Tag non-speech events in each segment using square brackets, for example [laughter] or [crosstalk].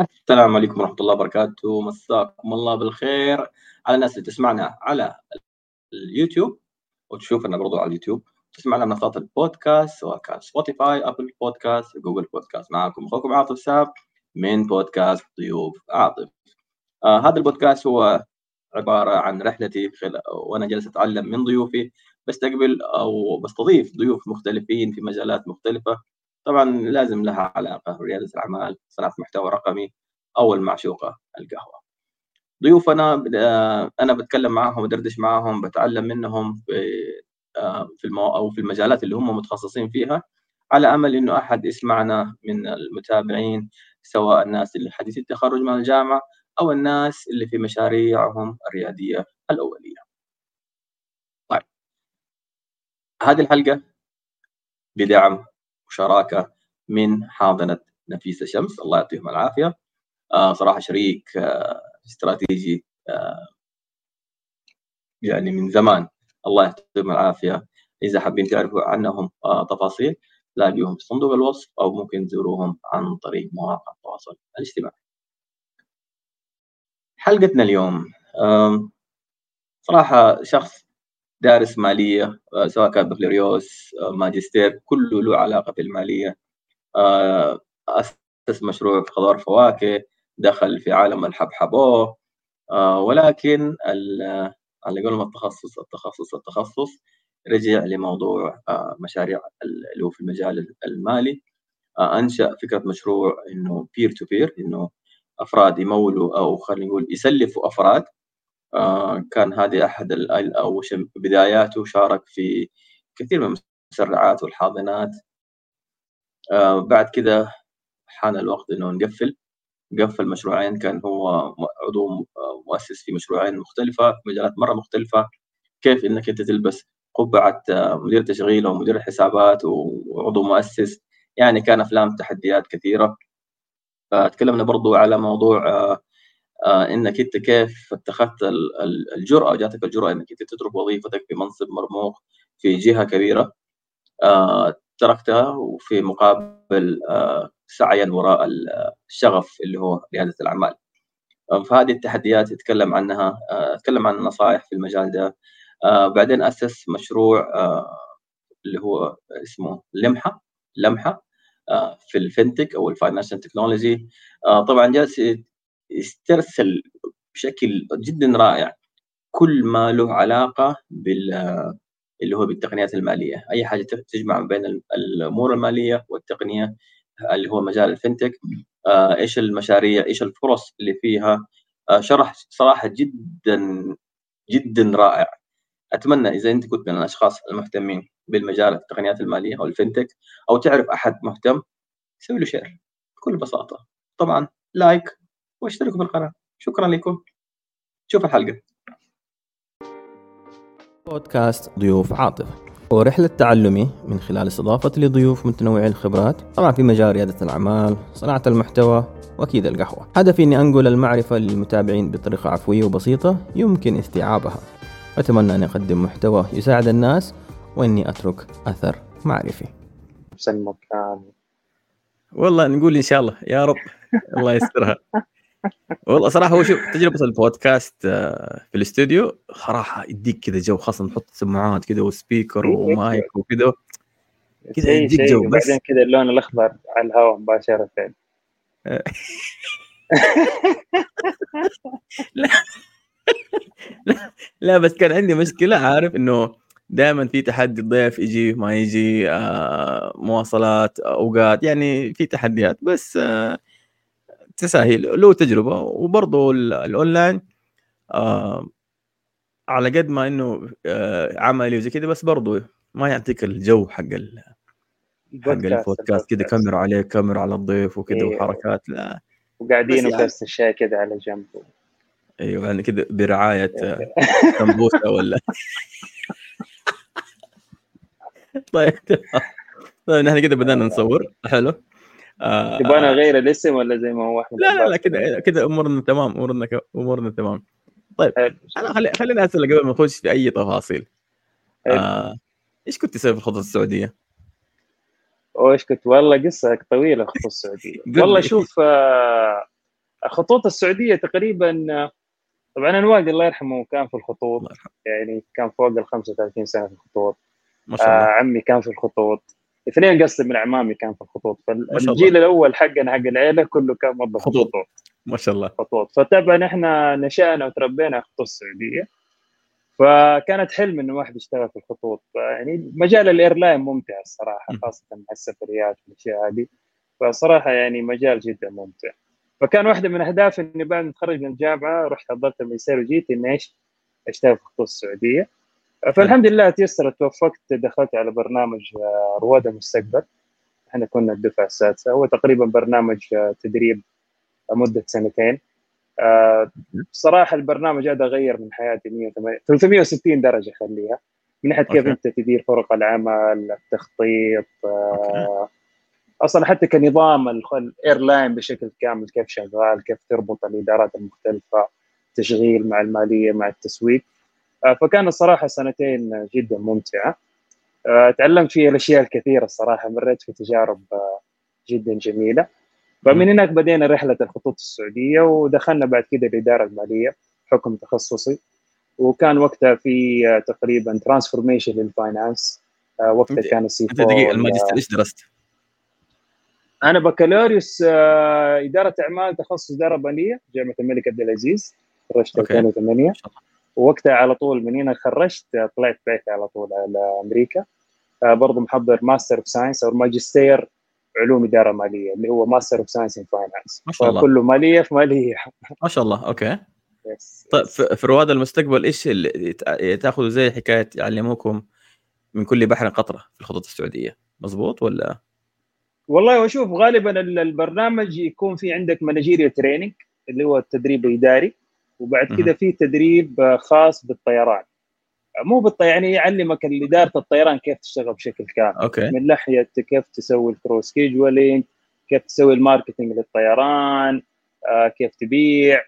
السلام عليكم ورحمة الله وبركاته. مساكم الله بالخير على الناس اللي تسمعنا على اليوتيوب وتشوفنا برضو على اليوتيوب. تسمعنا منصات البودكاست سواء كان Spotify Apple Podcast Google Podcast معكم أخوكم عاطف ساب من بودكاست ضيوف عاطف. آه هذا البودكاست هو عبارة عن رحلتي خل... وأنا جالس أتعلم من ضيوفي. بستقبل أو بستضيف ضيوف مختلفين في مجالات مختلفة. طبعا لازم لها علاقة بريادة الأعمال صناعة محتوى رقمي أو المعشوقة القهوة. ضيوفنا آه، أنا بتكلم معاهم بدردش معاهم بتعلم منهم في آه، في المو... أو في المجالات اللي هم متخصصين فيها على أمل إنه أحد يسمعنا من المتابعين سواء الناس اللي حديث التخرج من الجامعة أو الناس اللي في مشاريعهم الريادية الأولية. طيب. هذه الحلقة. بدعم. وشراكة من حاضنة نفيسه شمس الله يعطيهم العافية. آه صراحة شريك آه استراتيجي آه يعني من زمان. الله يعطيهم العافية. إذا حابين تعرفوا عنهم آه تفاصيل لاقيهم في صندوق الوصف أو ممكن تزوروهم عن طريق مواقع التواصل الاجتماعي. حلقتنا اليوم صراحة شخص دارس مالية آه، سواء كان بكالوريوس آه، ماجستير كله له علاقة بالمالية. آه، أسس مشروع خضار فواكه دخل في عالم الحبحب. ولكن على قولهم التخصص التخصص التخصص رجع لموضوع مشاريع اللي هو في المجال المالي. أنشأ فكرة مشروع إنه peer to peer إنه أفراد يمولوا أو خلينا نقول يسلفوا أفراد كان هذه أحد أو بداياته شارك في كثير من المسرعات والحاضنات. آه، بعد كده حان الوقت إنه نقفل. قفل مشروعين كان هو عضو مؤسس في مشروعين مختلفة مجالات مرة مختلفة. كيف إنك أنت تلبس قبعة آه، مدير تشغيل ومدير الحسابات وعضو مؤسس. يعني كان أفلام تحديات كثيرة. تكلمنا برضو على موضوع آه، إنك أنت كيف اتخذت الجرأة جاتك الجرأة إنك أنت تترك وظيفتك بمنصب مرموق في جهة كبيرة آه، تركتها وفي مقابل آه، سعيا وراء الشغف اللي هو رياده الأعمال. فهذه التحديات يتكلم عنها اتكلم عن النصائح في المجال ده بعدين أسس مشروع اللي هو اسمه لمحة لمحة في ال fintech أو ال financial technology طبعا جالس استرسل بشكل جدا رائع. كل ما له علاقة بال اللي هو بالتقنيات المالية. أي حاجة تجمع بين الأمور المالية والتقنية اللي هو مجال ال fintech آه، إيش المشاريع إيش الفرص اللي فيها. آه، شرح صراحة جدا جدا رائع. أتمنى إذا أنت كنت من الأشخاص المهتمين بالمجال التقنيات المالية أو ال fintech أو تعرف أحد مهتم سوي له share بكل بساطة. طبعا like واشتركوا بالقناة. شكرا لكم. شوف الحلقة. بودكاست ضيوف عاطف. هو رحلة تعلمي من خلال استضافة لضيوف متنوعي الخبرات. طبعا في مجال ريادة الأعمال صناعة المحتوى وأكيد القهوة. هدفي أني أنقل المعرفة للمتابعين بطريقة عفوية وبسيطة يمكن استيعابها. أتمنى أن أقدم محتوى يساعد الناس وإني أترك أثر معرفي. والله نقول إن شاء الله. يا رب. الله يسترها. [laughs] والله صراحة هو شوف تجربة البودكاست آه، في الاستوديو صراحة يديك كذا جو خاصة نحط سماعات كذا وسبيكر إيه، ومايك وكذا كذا يديك جو. بس بعدين كذا اللون الأخضر على الهواء مباشرة. [laughs] لا لا لا بس كان عندي مشكلة عارف؟ إنه دائما في تحدي الضيف يجي ما يجي آه مواصلات أوقات يعني في تحديات. بس آه تسهل. له تجربة. وبرضه الأونلاين آه على قد ما إنه آه عملي وزي كذا بس برضه ما يعطيك الجو حق ال حق البودكاست. كذا كاميرا عليك كاميرا على الضيف وكذا إيه. وحركات لا. وقاعدين وكاس يعني... الشاي كذا على جنب. أيوه يعني كذا برعاية [laughs] آه، سمبوسة ولا؟ [laughs] طيب طيب نحن كذا بدأنا نصور. حلو. آه تبغانا نغير الاسم ولا زي ما هو احمد لا لا لا كذا كذا أمورنا تمام أمورنا أمورنا تمام. طيب أنا خلي خليني أسأل قبل ما نخش في أي تفاصيل. آه إيش كنت تسوي في الخطوه السعودية؟ وايش كنت؟ والله قصة طويلة خطوه السعودية. [laughs] والله شوف آه خطوط السعودية تقريبا طبعا أنا والدي الله يرحمه كان في الخطوط. يعني كان فوق ال 35 سنة في الخطوط. ما شاء الله. آه عمي كان في الخطوط. اثنين قصدي من اعمامي كان في الخطوط. فالجيل الأول حقنا حق العيلة كله كان موظف خطوط. ما شاء الله. خطوط. فطبعا إحنا نشأنا وتربينا في خطوط السعودية. فكانت حلم إنه واحد يشتغل في الخطوط. يعني مجال الإيرلاين ممتع الصراحة خاصة مع السفريات والأشياء هذه. فصراحة يعني مجال جدا ممتع. فكان واحدة من أهدافي إني بعد ما أتخرج من الجامعة رحت حضرت الماجستير وجيت إني إيش؟ أشتغل في خطوط السعودية. فالحمد لله تيسرت توفقت دخلت على برنامج آه، رواد المستقبل. إحنا كنا الدفعة السادسة. هو تقريبا برنامج آه، تدريب مده سنتين. آه، بصراحه البرنامج هذا غير من حياتي 180 360 درجة خليها. من ناحية كيف أنت تدير فرق العمل التخطيط أصلا حتى كنظام ال airline بشكل كامل كيف شغال كيف تربط الإدارات المختلفة تشغيل مع المالية مع التسويق. آه، فكان الصراحة سنتين جدا ممتعة. آه، تعلمت فيها الأشياء الكثيرة الصراحة مريت في تجارب آه، جدا جميلة. فمن هناك بدينا رحلة الخطوط السعودية ودخلنا بعد كده الإدارة المالية حكم تخصصي. وكان وقتها في تقريبا transformation لل finance وقتها كان ال C دقيقه الماجستير إيش درست؟ أنا بكالوريوس إدارة أعمال تخصص اداره ماليه جامعة الملك عبد العزيز تخرجت 2008 ووقتها على طول من هنا خرجت طلعت بعت على طول على أمريكا. آه، برضه محضر master of science أو ماجستير علوم إدارة مالية اللي هو master of science in finance ما شاء الله. كله مالية في مالية. ما شاء الله okay. yes. طيب في رواد المستقبل إيش اللي تاخذوا زي حكاية يعلموكم من كل بحر قطرة في الخطوط السعودية؟ مزبوط ولا؟ والله واشوف غالبا البرنامج يكون في عندك managerial training اللي هو التدريب الإداري. وبعد كذا في تدريب خاص بالطيران. مو بالطيران يعني يعلمك اداره الطيران كيف تشتغل بشكل كامل. okay. من ناحية كيف تسوي ال crew scheduling كيف تسوي ال marketing للطيران آه كيف تبيع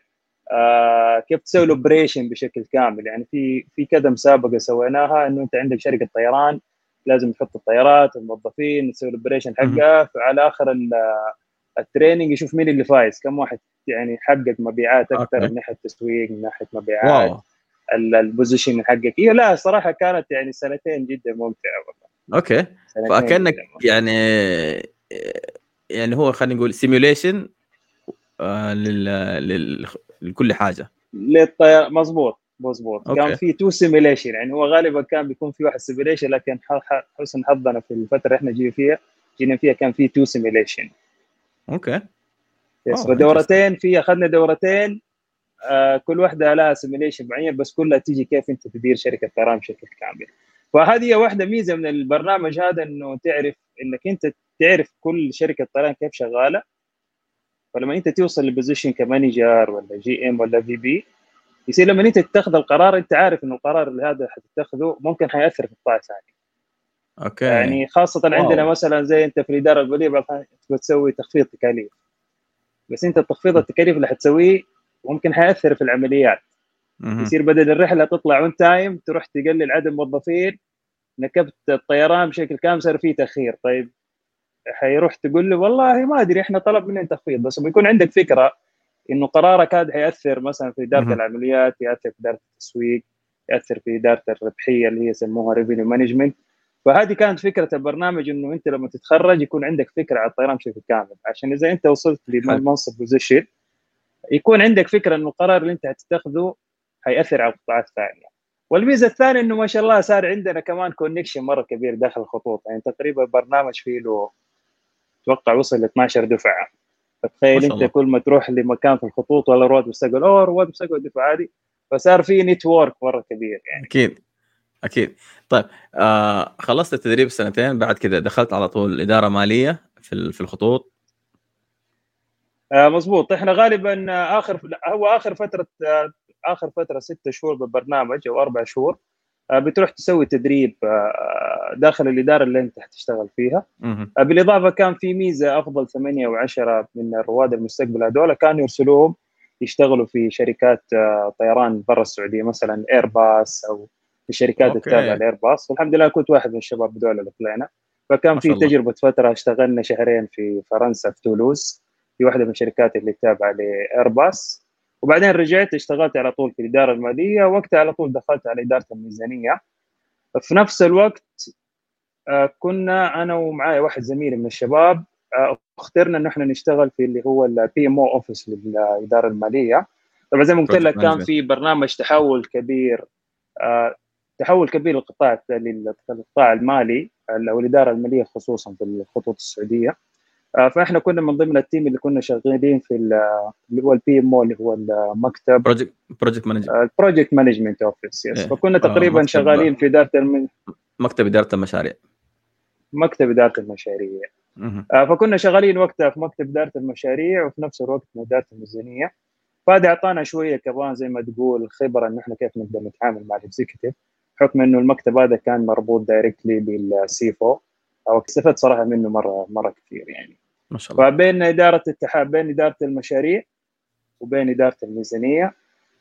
آه كيف تسوي ال operation بشكل كامل. يعني في في كذا مسابقة سويناها إنه أنت عندك شركة طيران لازم تحط الطيارات الموظفين تسوي ال operation حقها فعلى آخر ال training يشوف مين اللي فايز كم واحد يعني حقق مبيعات أكثر من ناحية التسويق من ناحية مبيعات ال position حقك. هي لا صراحة كانت يعني سنتين جدا ممتعة والله. okay. فكانك يعني يعني هو خلينا نقول simulation آه لل... لكل حاجة. للطيار مظبوط مظبوط. كان في two simulation يعني هو غالبا كان بيكون في واحد simulation لكن حسن حظنا في الفترة اللي إحنا جينا فيها جينا فيها كان في two simulation okay. yes فدورتين في أخذنا دورتين. آه كل واحدة لها simulation معين بس كلها تيجي كيف أنت تدير شركة طيران بشكل كامل فهذه واحدة ميزة من البرنامج هذا إنه تعرف إنك أنت تعرف كل شركة طيران كيف شغالة. فلما أنت توصل ل position ك manager ولا GM ولا VP يصير لما أنت تتخذ القرار أنت عارف إنه القرار اللي هذا حتتخذه ممكن حيأثر في قطاع ثاني okay. يعني خاصة wow. عندنا مثلا زي أنت في الإدارة الماليه بعض تسوي تخفيض تكاليف. بس أنت التخفيض التكاليف اللي حتسويه ممكن حيأثر في العمليات. يصير بدل الرحلة تطلع on time تروح تقلل عدد الموظفين نكبت الطيران بشكل كامل صار فيه تأخير. طيب حيروح تقول له والله ما أدري إحنا طلب مننا تخفيض. بس بيكون عندك فكرة إنه قرارك هذا حيأثر مثلا في إدارة العمليات يأثر في إدارة التسويق يأثر في إدارة الربحية اللي هي يسموها revenue management فهذه كانت فكرة البرنامج إنه أنت لما تتخرج يكون عندك فكرة على الطيران بشكل كامل. عشان إذا أنت وصلت لمنصب position يكون عندك فكرة إنه القرار اللي أنت حتتخذه حياثر على القطاعات الثانية والميزة الثانية إنه ما شاء الله صار عندنا كمان connection مرة كبير داخل الخطوط. يعني تقريبا البرنامج فيه له أتوقع وصل ل 12 دفعة. فتخيل أنت كل ما تروح لمكان في الخطوط ولا رواد مستقبل أوه رواد مستقبل دفعة هذه. فصار في network مرة كبير يعني. أكيد. أكيد. طيب آه خلصت التدريب سنتين بعد كذا دخلت على طول إدارة مالية في في الخطوط؟ آه مظبوط. إحنا غالبا آخر هو آخر فترة آه آخر فترة ستة شهور بالبرنامج أو أربع شهور آه بتروح تسوي تدريب آه داخل الإدارة اللي أنت حتشتغل فيها. بالإضافة كان في ميزة أفضل ثمانية وعشرة من رواد المستقبل هذول كانوا يرسلوهم يشتغلوا في شركات طيران برا السعودية مثلا ايرباص أو في الشركات التابعه لايرباص والحمد لله كنت واحد من الشباب دول اللي طلعنا. فكان في تجربة فترة اشتغلنا شهرين في فرنسا في تولوز في واحدة من الشركات اللي تابعة لايرباص وبعدين رجعت اشتغلت على طول في الإدارة المالية. وقتها على طول دخلت على إدارة الميزانية. في نفس الوقت آه، كنا أنا ومعايا واحد زميلي من الشباب آه، اخترنا انه إحنا نشتغل في اللي هو ال PMO office للإدارة المالية. طبعا زي ما قلت لك كان في برنامج تحول كبير آه، تحول كبير للقطاع للقطاع المالي أو الإدارة المالية خصوصا في الخطوط السعودية. فإحنا كنا من ضمن ال team اللي كنا شغالين في اللي هو ال PMO اللي هو المكتب. project project management ال project management office yes فكنا تقريبا شغالين في إدارة. مكتب إدارة المشاريع. مكتب إدارة المشاريع. آه فكنا شغالين وقتها في مكتب إدارة المشاريع وفي نفس الوقت في اداره الميزانية. فهذا أعطانا شوية كمان زي ما تقول خبرة انه إحنا كيف نقدر نتعامل مع ال executive بحكم إنه المكتب هذا كان مربوط directly بال CFO استفدت صراحة منه مره مرة كثير يعني. ما شاء الله. فبين إدارة التحاب بين إدارة المشاريع وبين إدارة الميزانية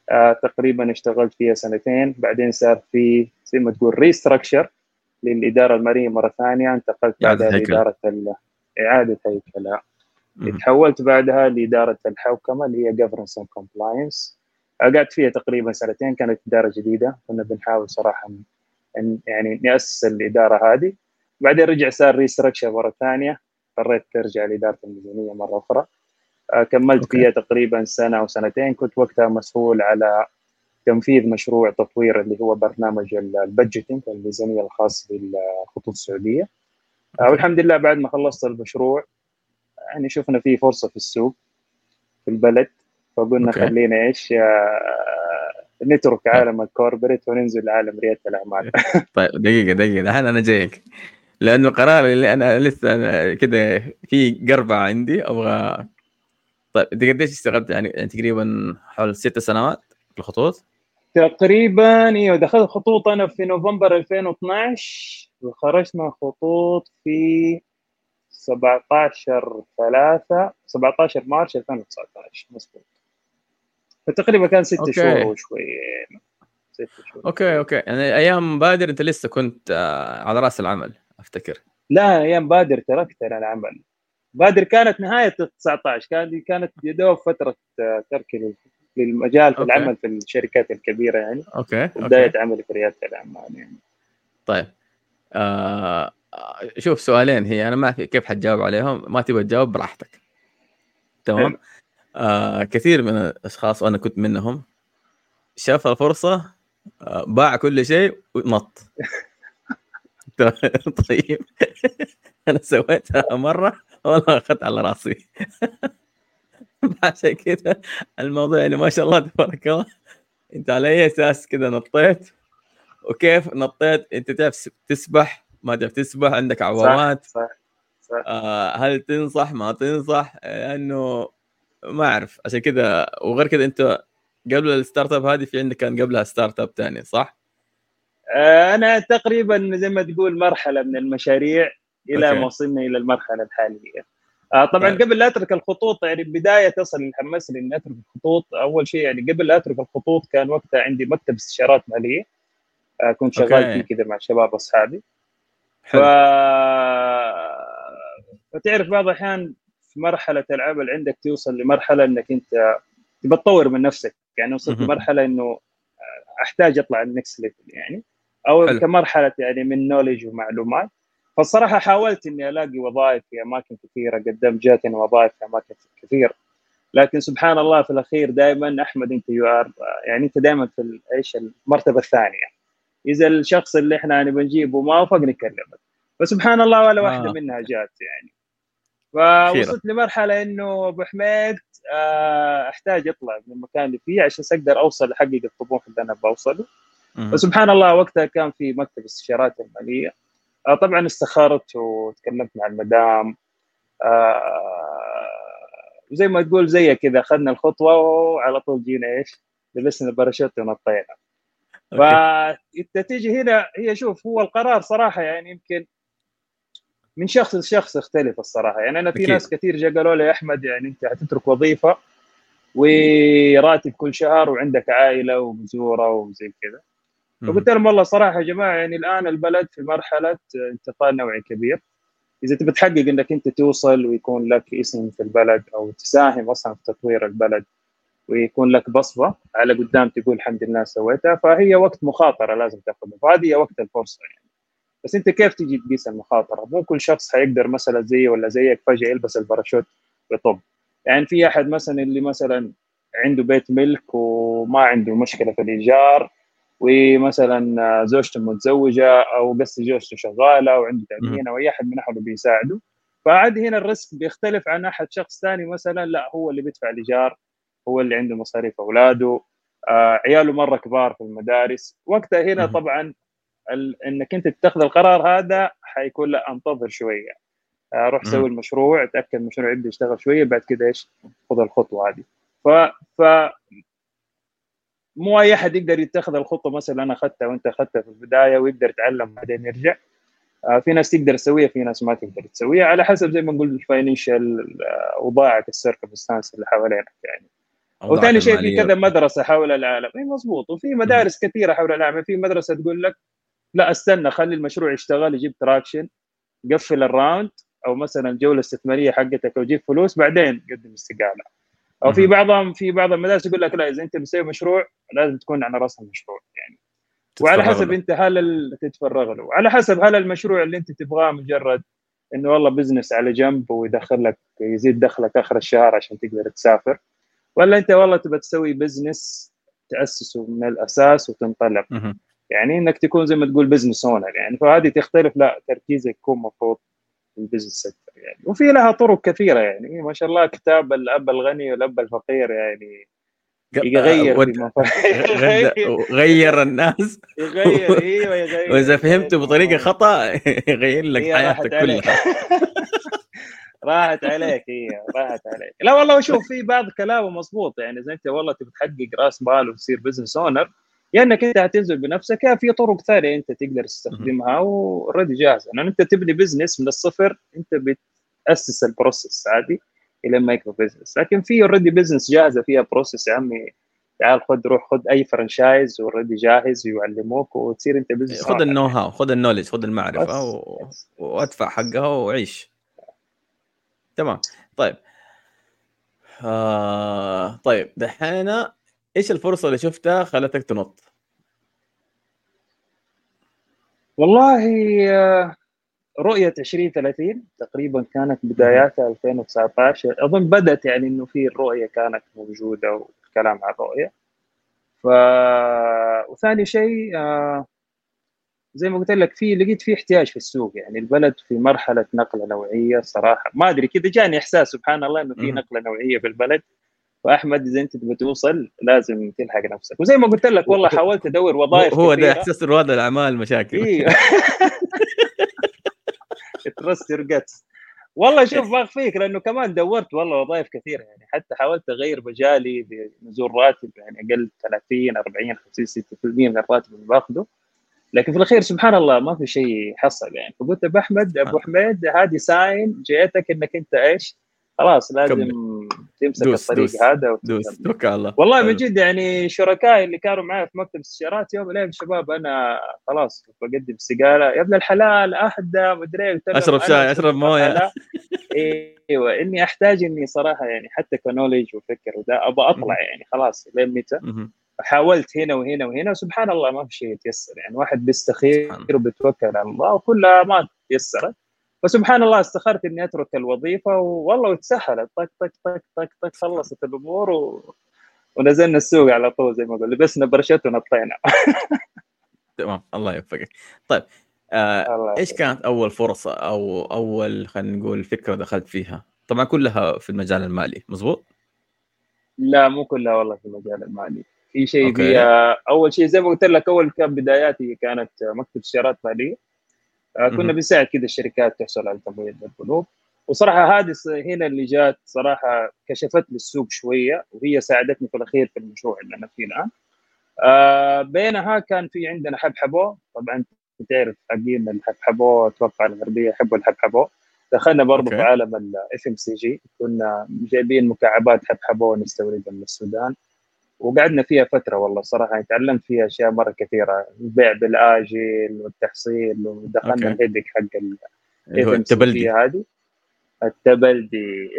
آه تقريبا اشتغلت فيها سنتين. بعدين صار في زي ما تقول restructure للإدارة الماليه مرة ثانية. انتقلت بعدها لإدارة إعادة هيكلة. تحولت بعدها لإدارة الحوكمة اللي هي governance and compliance. قعدت فيها تقريبا سنتين كانت إدارة جديدة. كنا بنحاول صراحة ان يعني ناسس الإدارة هذه. بعدين رجع صار restructure مرة ثانية. اضطريت ترجع لإدارة الميزانية مرة أخرى. آه، كملت okay. فيها تقريبا سنة أو سنتين. كنت وقتها مسؤول على تنفيذ مشروع تطوير اللي هو برنامج ال budgeting الميزانية الخاص بالخطوط السعودية. آه، والحمد لله بعد ما خلصت المشروع يعني شفنا في فرصة في السوق في البلد. فقلنا okay. خلينا إيش آه، نترك عالم ال corporate وننزل لعالم رياده الأعمال. طيب دقيقة دقيقة. الحين أنا جايك. لأنه القرار اللي أنا لسه كده في قربعه عندي أبغى طيب أنت قديش اشتغلت؟ يعني, يعني تقريبا حول ست سنوات في الخطوط؟ تقريبا إيوه دخلت خطوط أنا في نوفمبر 2012 وخرجت من خطوط في 17 3 17 مارس 2019 مظبوط. فتقريبا كان ست شهور وشوي. ست شهور. okay okay. يعني أيام بادر أنت لسه كنت آه، على رأس العمل أفتكر. لا أيام بادر تركت أنا العمل. بادر كانت نهاية 19 كانت كانت يا دوب فترة آه، تركي للمجال في okay. العمل في الشركات الكبيرة يعني. okay وبدايه عملي في رياده الاعمال يعني. طيب. آه شوف سؤالين هي. أنا ما في كيف حتجاوب عليهم؟ ما تبغى تجاوب براحتك. تمام؟ آه كثير من الأشخاص وأنا كنت منهم شاف الفرصة آه باع كل شيء ونط. [laughs] طيب. [laughs] أنا سويتها مرة والله أخذت على رأسي. [laughs] عشان كذا الموضوع يعني ما شاء الله تبارك الله. أنت على أي أساس كذا نطيت؟ وكيف نطيت؟ أنت تعرف تسبح؟ ما تعرف تسبح؟ عندك عوامات؟ صح صح, صح. آه هل تنصح؟ ما تنصح؟ لأنه ما أعرف. عشان كذا وغير كذا أنت قبل ال startup هذه في عندك كان قبلها startup ثاني صح؟ آه أنا تقريبا زي ما تقول مرحلة من المشاريع إلى ما وصلنا إلى المرحلة الحالية. آه طبعا طيب. قبل لا أترك الخطوط يعني بداية تصل اللي حمسني إني أترك الخطوط. أول شيء يعني قبل لا أترك الخطوط كان وقتها عندي مكتب استشارات مالية. آه كنت شغال فيه كذا مع شباب أصحابي. ف فتعرف بعض الأحيان في مرحلة العمل عندك توصل لمرحلة إنك أنت تبى تطور من نفسك. يعني وصلت لمرحلة إنه أحتاج أطلع ال next level يعني. أو حلو. كمرحلة يعني من knowledge ومعلومات. فالصراحة حاولت إني ألاقي وظائف في أماكن كثيرة. قدمت جاتني وظائف في أماكن كثير لكن سبحان الله في الأخير دائما أحمد أنت you are يعني أنت دائما في إيش المرتبة الثانية. إذا الشخص اللي إحنا نبي نجيبه ما وافق نكلمك فسبحان الله ولا واحدة آه. منها جات يعني. فوصلت لمرحلة إنه أبو حميد آه، أحتاج أطلع من المكان اللي فيه عشان أقدر أوصل احقق الطموح اللي أنا بوصله فسبحان الله وقتها كان في مكتب استشارات المالية. آه طبعا استخرت وتكلمت مع المدام. آه زي ما تقول زي كذا أخذنا الخطوة وعلى طول جينا إيش لبسنا الباراشوت ونطينا. فالنتيجة هنا هي شوف هو القرار صراحة يعني يمكن من شخص لشخص يختلف الصراحة. يعني أنا في أكيد. ناس كثير جا قالوا لي يا أحمد يعني أنت حتترك وظيفة وراتب كل شهر وعندك عائلة ومزورة وزي كذا. فقلت لهم والله صراحة يا جماعة يعني الآن البلد في مرحلة انتقال نوعي كبير. إذا تبي تحقق إنك أنت توصل ويكون لك اسم في البلد أو تساهم أصلا في تطوير البلد ويكون لك بصمة على قدام تقول الحمد لله سويتها فهي وقت مخاطرة لازم تاخذها. فهذه هي وقت الفرصة يعني. بس انت كيف تجي تقيس المخاطرة؟ مو كل شخص حيقدر مثلا زي ولا زيك فجأة يلبس الباراشوت ويطب يعني في أحد مثلا اللي مثلا عنده بيت ملك وما عنده مشكلة في الإيجار ومثلا زوجته متزوجة أو قصدي زوجته شغالة وعنده تامين أو اي أحد من اهله بيساعده. فعاد هنا الريسك بيختلف عن أحد شخص ثاني مثلا لا هو اللي بيدفع الإيجار هو اللي عنده مصاريف أولاده. آه عياله مرة كبار في المدارس. وقتها هنا طبعا إنك أنت تتخذ القرار هذا حيكون لا أنتظر شوية. آه روح سوي المشروع تاكد المشروع يبدا يشتغل شوية بعد كده إيش؟ خذ الخطوة هذه. ف ف مو أي أحد يقدر يتخذ الخطه مثلا أنا أخذتها وأنت أخذتها في البداية ويقدر يتعلم بعدين يرجع. آه في ناس تقدر تسويها في ناس ما تقدر تسويها على حسب زي ما نقول ال financial اوضاعك ال circumstances اللي حوالينك يعني. وثاني شيء في كذا مدرسة حول العالم. اي مضبوط. وفي مدارس. كثيرة حول العالم. في مدرسة تقول لك لا استنى خلي المشروع يشتغل يجيب traction قفل ال round أو مثلا الجوله الاستثماريه حقتك وجيب فلوس بعدين قدم استقالة. أو في بعضهم في بعض المدارس يقول لك لا إذا أنت بتسوي مشروع لازم تكون على رأس المشروع يعني. وعلى حسب أنت هل تتفرغ له. على حسب هل المشروع اللي أنت تبغاه مجرد إنه والله business على جنب ويدخل لك يزيد دخلك آخر الشهر عشان تقدر تسافر ولا أنت والله تبغى تسوي business تأسسه من الأساس وتنطلق. يعني إنك تكون زي ما تقول business owner يعني. فهذه تختلف لا تركيزك يكون مفروض في ال business sector يعني. وفي لها طرق كثيرة يعني. ما شاء الله كتاب الأب الغني والأب الفقير يعني يغير ود... غير الناس. يغير أيوه يغير. وإذا فهمته بطريقة خطأ يغير لك حياتك كلها. [laughs] راحت عليك هي راحت عليك. لا والله شوف في بعض كلامه مضبوط يعني. اذا أنت والله تبي تحقق رأس مال وتصير business owner يا انك أنت هتنزل بنفسك يا في طرق ثانية أنت تقدر تستخدمها و already جاهزة. لأن أنت تبني business من الصفر أنت بتأسس ال process عادي إلى ما يكبر business لكن في already business جاهزة فيها process يا عمي. تعال خذ روح خذ أي franchise already جاهز ويعلموك وتصير أنت business خذ ال know-how خذ ال knowledge خذ المعرفة و... وادفع حقها وعيش. تمام. طيب. آه طيب. دحين إيش الفرصة اللي شفتها خلتك تنط؟ والله آه، رؤية 2030 تقريبا كانت بداياتها 2019 أظن بدأت يعني إنه في الرؤية كانت موجودة والكلام عن الرؤية. ف وثاني شيء آه، زي ما قلت لك في لقيت في احتياج في السوق. يعني البلد في مرحلة نقلة نوعية صراحة. ما أدري كذا جاني إحساس سبحان الله إنه في نقلة نوعية في البلد. فأحمد إذا أنت تبغى توصل لازم تلحق نفسك. وزي ما قلت لك والله حاولت أدور وظائف هو ده إحساس رواد الاعمال مشاكل أيوه ترست يور والله شوف ما أخفيك لأنه كمان دورت والله وظائف كثيرة يعني. حتى حاولت أغير مجالي بنزول راتب يعني أقل 30 40 50 60% من الراتب اللي باخذه لكن في الأخير سبحان الله ما في شيء حصل يعني. فقلت أبو أحمد أبو حميد هذه ساين جيتك إنك أنت إيش؟ خلاص لازم كمل. تمسك دوس الطريق دوس هذا دوس توكل الله. والله من جد يعني شركائي اللي كانوا معي في مكتب استشارات يوم الأيام شباب أنا خلاص بقدم استقاله يا ابن الحلال أهدى مدري أشرب شاي أشرب موية. [laughs] إيوه إني أحتاج إني صراحة يعني حتى كنولج وفكر وده أبغى أطلع يعني خلاص لين متى. حاولت هنا وهنا وهنا وسبحان الله ما في شيء يتيسر يعني. واحد بيستخير وبيتوكل على الله وكلها ما تيسرت. فسبحان الله استخرت إني أترك الوظيفة والله وتسهلت طق طق طق طق طق خلصت الأمور و... ونزلنا السوق على طول زي ما أقول لبسنا برشات ونطينا. [laughs] تمام الله يوفقك. طيب آه إيش كانت أول فرصة أو أول خلينا نقول فكرة دخلت فيها؟ طبعا كلها في المجال المالي مزبوط لا مو كلها والله في المجال المالي. في شيء فيها أول شيء زي ما قلت لك أول كان بداياتي كانت مكتب استشارات مالية. كنا بنساعد كذا الشركات تحصل على تمويل للبنوك وصراحة هذه هنا اللي جات صراحة كشفت لي السوق شوية وهي ساعدتني في الأخير في المشروع اللي أنا فيه الآن. آه بينها كان في عندنا حبحبو. طبعا تعرف حقين الحبحبو أتوقع الغربية يحبوا الحبحبو. دخلنا برضه في عالم ال FMCG كنا جايبين مكعبات حبحبو نستوردها من السودان. وقعدنا فيها فترة والله صراحة يعني تعلمت فيها أشياء مرة كثيرة البيع بالاجل والتحصيل ودخلنا الهيدك حق التبلدي. هذه. التبلدي.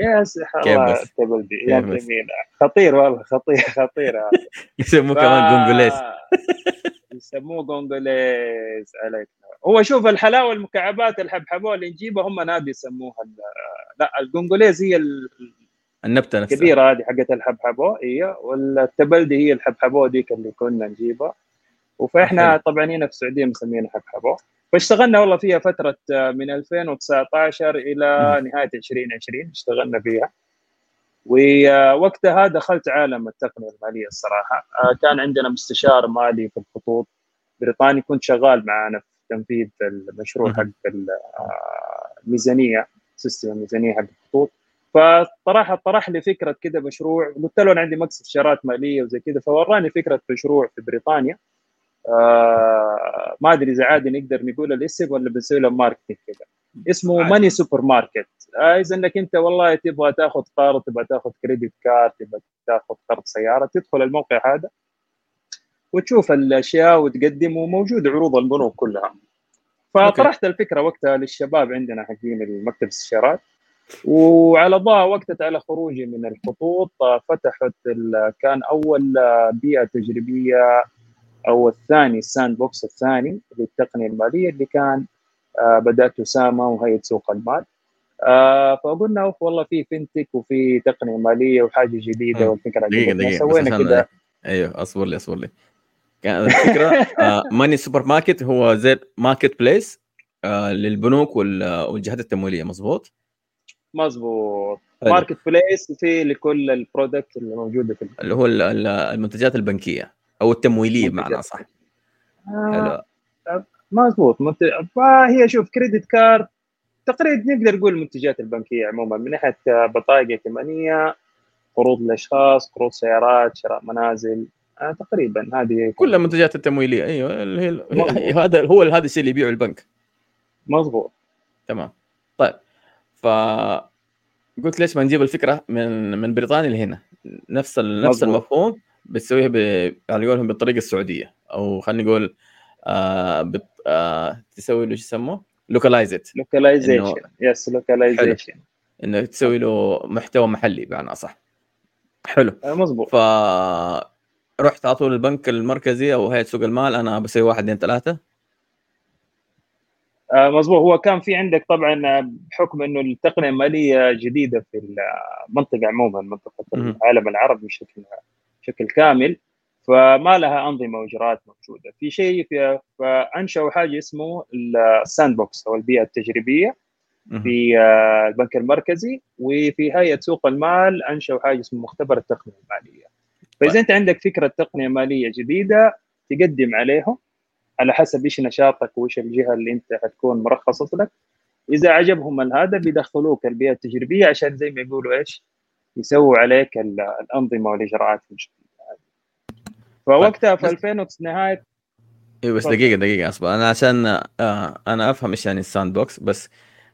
يا الله؟ التبلدي. يا؟ جميل. خطير والله خطير خطير. [laughs] يسموه ف- كمان جونجوليز. [laughs] يسموه جونجوليز عليك هو شوف الحلاوة المكعبات الحبحبوة اللي نجيبها هم نادي يسموها ال- لا الجونجوليز هي النبتة نفسها. الكبيره هذه حقت الحبحبوه هي والتبلدي هي الحبحبوه ديك اللي كنا نجيبها. فاحنا حلو. طبعا هنا في السعودية مسمينها حبحبوه فاشتغلنا والله فيها فترة آه، من 2019 إلى نهاية 2020 اشتغلنا فيها. ووقتها دخلت عالم التقنية المالية الصراحة. آه، كان عندنا مستشار مالي في الخطوط. بريطاني كان شغال معانا في تنفيذ المشروع. حق ال- آه، الميزانيه system الميزانيه حق الخطوط. فطرح طرح لي فكرة كده مشروع قلت له أنا عندي مكتب استشارات مالية وزي كده فوراني فكرة مشروع في بريطانيا. آه ما أدري إذا عادي نقدر نقول الاسم ولا بنسوي له marketing كده. اسمه. ماني سوبر ماركت آه إذا إنك أنت والله تبغى تأخذ قرض تبغى تأخذ credit card تبغى تأخذ قرض سيارة تدخل الموقع هذا وتشوف الأشياء وتقدم وموجود عروض البنوك كلها. فطرحت الفكرة وقتها للشباب عندنا حقين المكتب الاستشارات وعلى ضوء وقتها على خروجي من الخطوط فتحت كان أول آه، بيئة تجريبية أو الثاني ال sandbox الثاني للتقنية المالية اللي كان آه، بدأته ساما وهيئه سوق المال آه، فقلنا أوف والله في fintech وفي تقنية مالية وحاجة جديدة. والفكرة دقيقة. دقيقة سوينا كده أيوه أصبر لي أصبر لي كان الفكرة ماني سوبر ماركت هو زي marketplace للبنوك وال- والجهات التمويلية مظبوط مظبوط. marketplace في لكل ال product اللي موجودة في اللي هو ال- ال- المنتجات البنكية أو التمويلية بمعنى. صح آه، مظبوط. منت... فهي شوف كريدت كارد تقريبا نقدر نقول المنتجات البنكية عموما من ناحية بطاقة ائتمانية قروض الاشخاص قروض سيارات شراء منازل آه تقريبا هذه كل المنتجات التمويلية. أيوه اللي هي مظبوط. هذا هو هذا الشيء اللي يبيعه البنك. مظبوط. تمام. طيب. ف قلت ليش ما نجيب الفكرة من من بريطانيا لهنا؟ نفس ال... نفس. المفهوم بتسويها ب... على قولهم بالطريقة السعودية أو خلينا نقول آه بت... آه تسوي له شو يسموه؟ localized localization yes localization إنه تسوي له محتوى محلي بمعنى صح حلو. مظبوط. ف رحت على طول البنك المركزي أو هيئة سوق المال أنا بسوي واحد اثنين ثلاثة. آه مظبوط هو كان في عندك طبعا آه، بحكم إنه التقنية المالية جديدة في المنطقة عموما منطقة. العالم العربي بشكل بشكل كامل فما لها أنظمة وإجراءات موجودة في شيء في فانشأوا حاجة اسمه ال sandbox أو البيئة التجريبية. في آه، البنك المركزي وفي هيئة سوق المال أنشأوا حاجة اسمه مختبر التقنية المالية طيب. فاذا أنت عندك فكرة تقنية مالية جديدة تقدم عليهم على حسب إيش نشاطك وإيش الجهة اللي أنت حتكون مرخصة لك إذا عجبهم هذا بيدخلوك البيئة التجريبية عشان زي ما يقولوا إيش يسووا عليك ال- الأنظمة والإجراءات. فوقتها في بس- 2000 وت- نهايه أيوه بس تفضل. دقيقة دقيقة أصبر أنا عشان آه أنا أفهم إيش يعني ال sandbox بس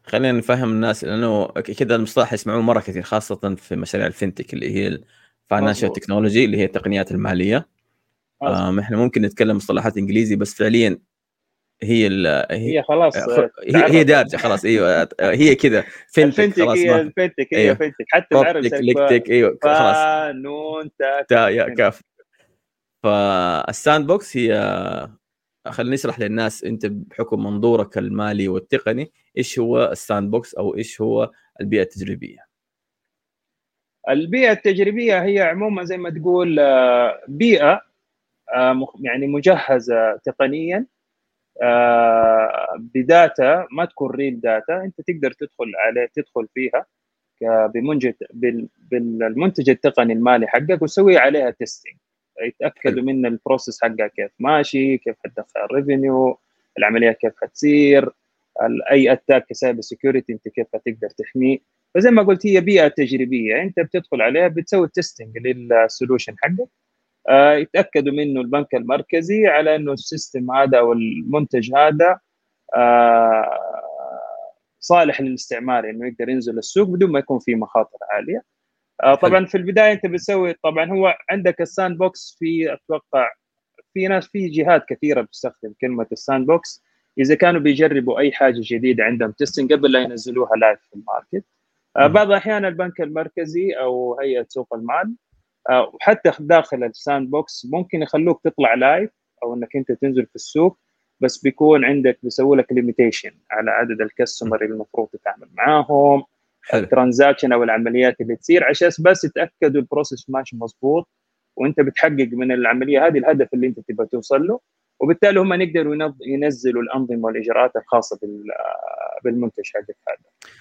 خلينا نفهم الناس لأنه كذا المصطلح يسمعوه مرة كثير خاصة في مشاريع ال fintech اللي هي ال financial. technology اللي هي التقنيات المالية مظبوط. آه إحنا ممكن نتكلم مصطلحات إنجليزي بس فعليا هي ال هي هي خلاص هي, هي دارجة خلاص أيوه هي كذا الفنتك خلاص هي ما الفنتك هي أيوه. فنتك حتى العرب ليكتك أيوه خلاص. نون تا تا يا كاف. فالساند بوكس هي خلينا نشرح للناس أنت بحكم منظورك المالي والتقني إيش هو الساند بوكس أو إيش هو البيئة التجريبية؟ البيئة التجريبية هي عموما زي ما تقول آه، بيئة آه، يعني مجهزة تقنيا آه، ب data ما تكون real data أنت تقدر تدخل عليه تدخل فيها بمنتج بال- بالمنتج التقني المالي حقك وتسوي عليها testing يتأكدوا من ال process حقها كيف ماشي كيف حتدخل ال revenue العملية كيف حتصير أي attack ك cyber security أنت كيف حتقدر تحميه. فزي ما قلت هي بيئة تجريبية أنت بتدخل عليها بتسوي testing لل solution حقك. آه، يتأكدوا منه البنك المركزي على إنه ال system هذا أو المنتج هذا آه، صالح للاستعمال إنه يقدر ينزل السوق بدون ما يكون في مخاطر عالية. آه، طبعا في البداية أنت بتسوي طبعا هو عندك ال sandbox في أتوقع في ناس في جهات كثيرة بتستخدم كلمة ال sandbox إذا كانوا بيجربوا أي حاجة جديدة عندهم testing قبل لا ينزلوها live في ال market. آه، بعض الأحيان البنك المركزي أو هيئة سوق المال آه، وحتى داخل ال sandbox ممكن يخلوك تطلع live أو إنك أنت تنزل في السوق بس بيكون عندك بيسوي لك limitation على عدد ال customer اللي المفروض تتعامل معاهم ال transaction أو العمليات اللي تصير عشان بس يتاكدوا ال process ماشي مظبوط وأنت بتحقق من العملية هذه الهدف اللي أنت تبغى توصل له وبالتالي هم يقدروا ينزلوا الأنظمة والإجراءات الخاصة بالمنتج حقك هذا.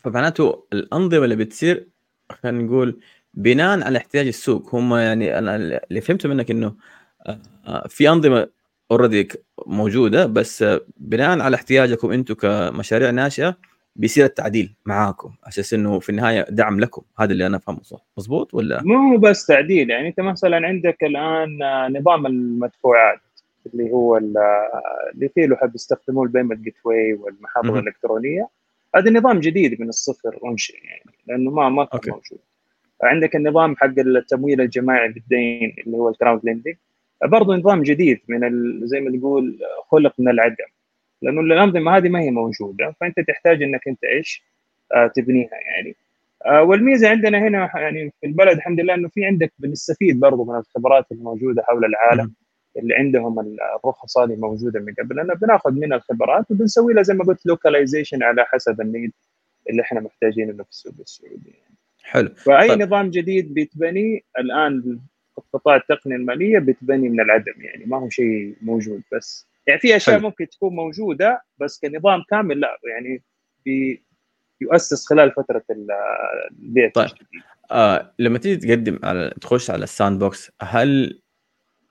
فمعناته الأنظمة اللي بتصير خلينا نقول بناء على احتياج السوق. هم يعني أنا اللي فهمته منك إنه آه، في أنظمة already موجودة بس بناء على احتياجكم أنتم كمشاريع ناشئة بيصير التعديل معاكم. أساس إنه في النهاية دعم لكم. هذا اللي أنا فهمه صح؟ مزبوط ولا؟ مو بس تعديل. يعني أنت مثلا عندك الآن نظام المدفوعات اللي هو اللي فيه له حد يستخدموه ال payment gateway والمحافظ الإلكترونية. هذا نظام جديد من الصفر أنشئ يعني لأنه ما ما كان موجود. عندك النظام حق التمويل الجماعي بالدين اللي هو ال crowdlending برضه نظام جديد من زي ما تقول خلق من العدم. لأنه الأنظمة هذه ما هي موجودة فأنت تحتاج إنك أنت إيش؟ آه تبنيها يعني. آه والميزة عندنا هنا يعني في البلد الحمد لله إنه في عندك بنستفيد برضه من الخبرات الموجودة حول العالم اللي عندهم الرخص هذه موجودة من قبل. لنا بناخذ منها الخبرات وبنسوي لها زي ما قلت localization على حسب ال need اللي إحنا محتاجينه في السوق السعودي. يعني. حلو في طيب. نظام جديد بيتبني الآن قطاع التقنيه المالية بتبني من العدم يعني ما هو شيء موجود بس يعني في أشياء حلو. ممكن تكون موجودة بس كنظام كامل لا يعني بي يؤسس خلال فترة البيع طيب آه لما تيجي تقدم على تخش على ال sandbox هل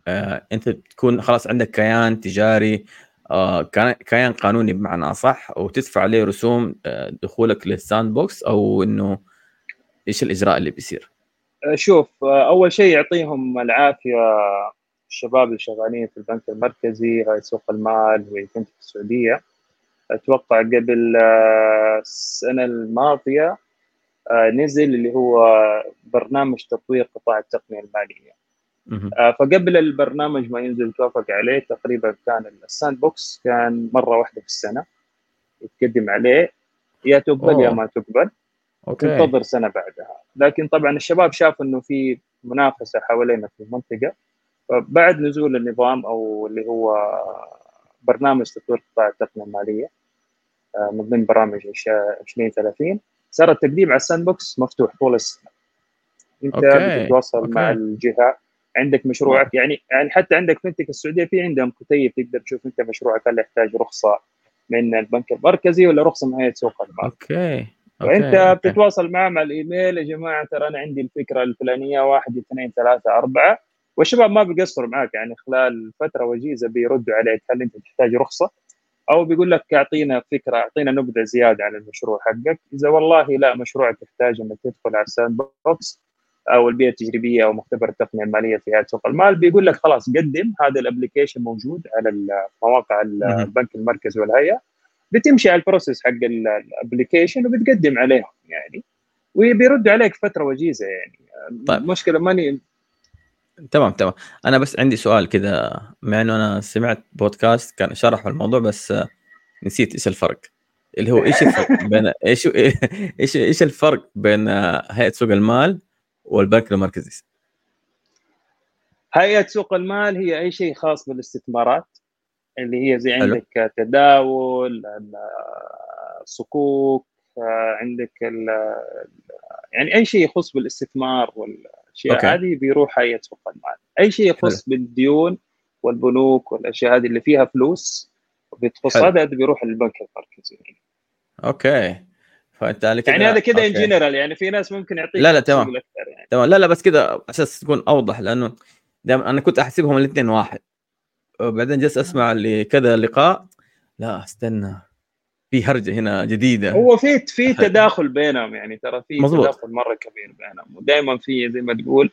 آه أنت تكون خلاص عندك كيان تجاري آه كيان قانوني بمعنى أصح وتدفع عليه رسوم آه دخولك لل sandbox أو إنه إيش الإجراء اللي بيصير؟ شوف أول شيء يعطيهم العافية الشباب اللي شغالين في البنك المركزي هيئة سوق المال وكنت في السعودية. أتوقع قبل السنة الماضية نزل اللي هو برنامج تطوير قطاع التقنية المالية. فقبل البرنامج ما ينزل توافق عليه تقريبا كان ال sandbox كان مرة واحدة في السنة يتقدم عليه يا تقبل يا ما تقبل. okay. تنتظر سنة بعدها. لكن طبعا الشباب شافوا إنه في منافسة حوالينا في المنطقة. فبعد نزول النظام أو اللي هو برنامج تطوير قطاع التقنيه المالية آه، من ضمن برامج 2030 صار التقديم على ال sandbox مفتوح طول السنة. أنت بتتواصل مع الجهة عندك مشروعك يعني يعني حتى عندك فنتك السعودية في عندهم كتيب تقدر تشوف أنت مشروعك هل يحتاج رخصة من البنك المركزي ولا رخصة من هيئه سوق المال. okay. فانت بتتواصل معه مع الإيميل يا جماعة ترى أنا عندي الفكرة الفلانية واحد اثنين ثلاثة أربعة. والشباب ما بيقصروا معك يعني خلال فترة وجيزة بيردوا عليك هل أنت تحتاج رخصة؟ أو بيقول لك أعطينا فكرة أعطينا نبذة زيادة عن المشروع حقك. إذا والله لا مشروعك يحتاج إنك تدخل على ال sandbox أو البيئة التجريبية أو مختبر التقنية المالية في هيئة سوق المال. بيقول لك خلاص قدم هذا ال application موجود على مواقع البنك المركزي والهيئة. بتمشي على ال process حق ال application وبتقدم عليهم يعني. وبيردوا عليك فترة وجيزة يعني. طيب. المشكلة ماني تمام تمام. أنا بس عندي سؤال كذا مع إنه أنا سمعت بودكاست كان شرحوا الموضوع بس نسيت إيش الفرق. اللي هو إيش الفرق [laughs] بين إيش إيش إيش الفرق بين هيئة سوق المال والبنك المركزي؟ هيئة سوق المال هي أي شيء خاص بالاستثمارات. اللي هي زي عندك تداول صكوك عندك يعني أي شيء يخص بالاستثمار والأشياء هذه بيروح هيئه سوق المال أي شيء يخص حلو. بالديون والبنوك والأشياء هذه اللي فيها فلوس بتخص هذا بيروح للبنك المركزي okay. فأنت على كده يعني هذا كده in general يعني في ناس ممكن يعطيك لا لا تمام. يعني. تمام. لا لا بس كده أساس تكون أوضح لأنه دائما أنا كنت أحسبهم الاثنين واحد. وبعدين جلست أسمع لكذا لقاء. لا استنى في هرجة هنا جديدة. هو في في تداخل بينهم يعني ترى في تداخل مرة كبير بينهم. ودائما في زي ما تقول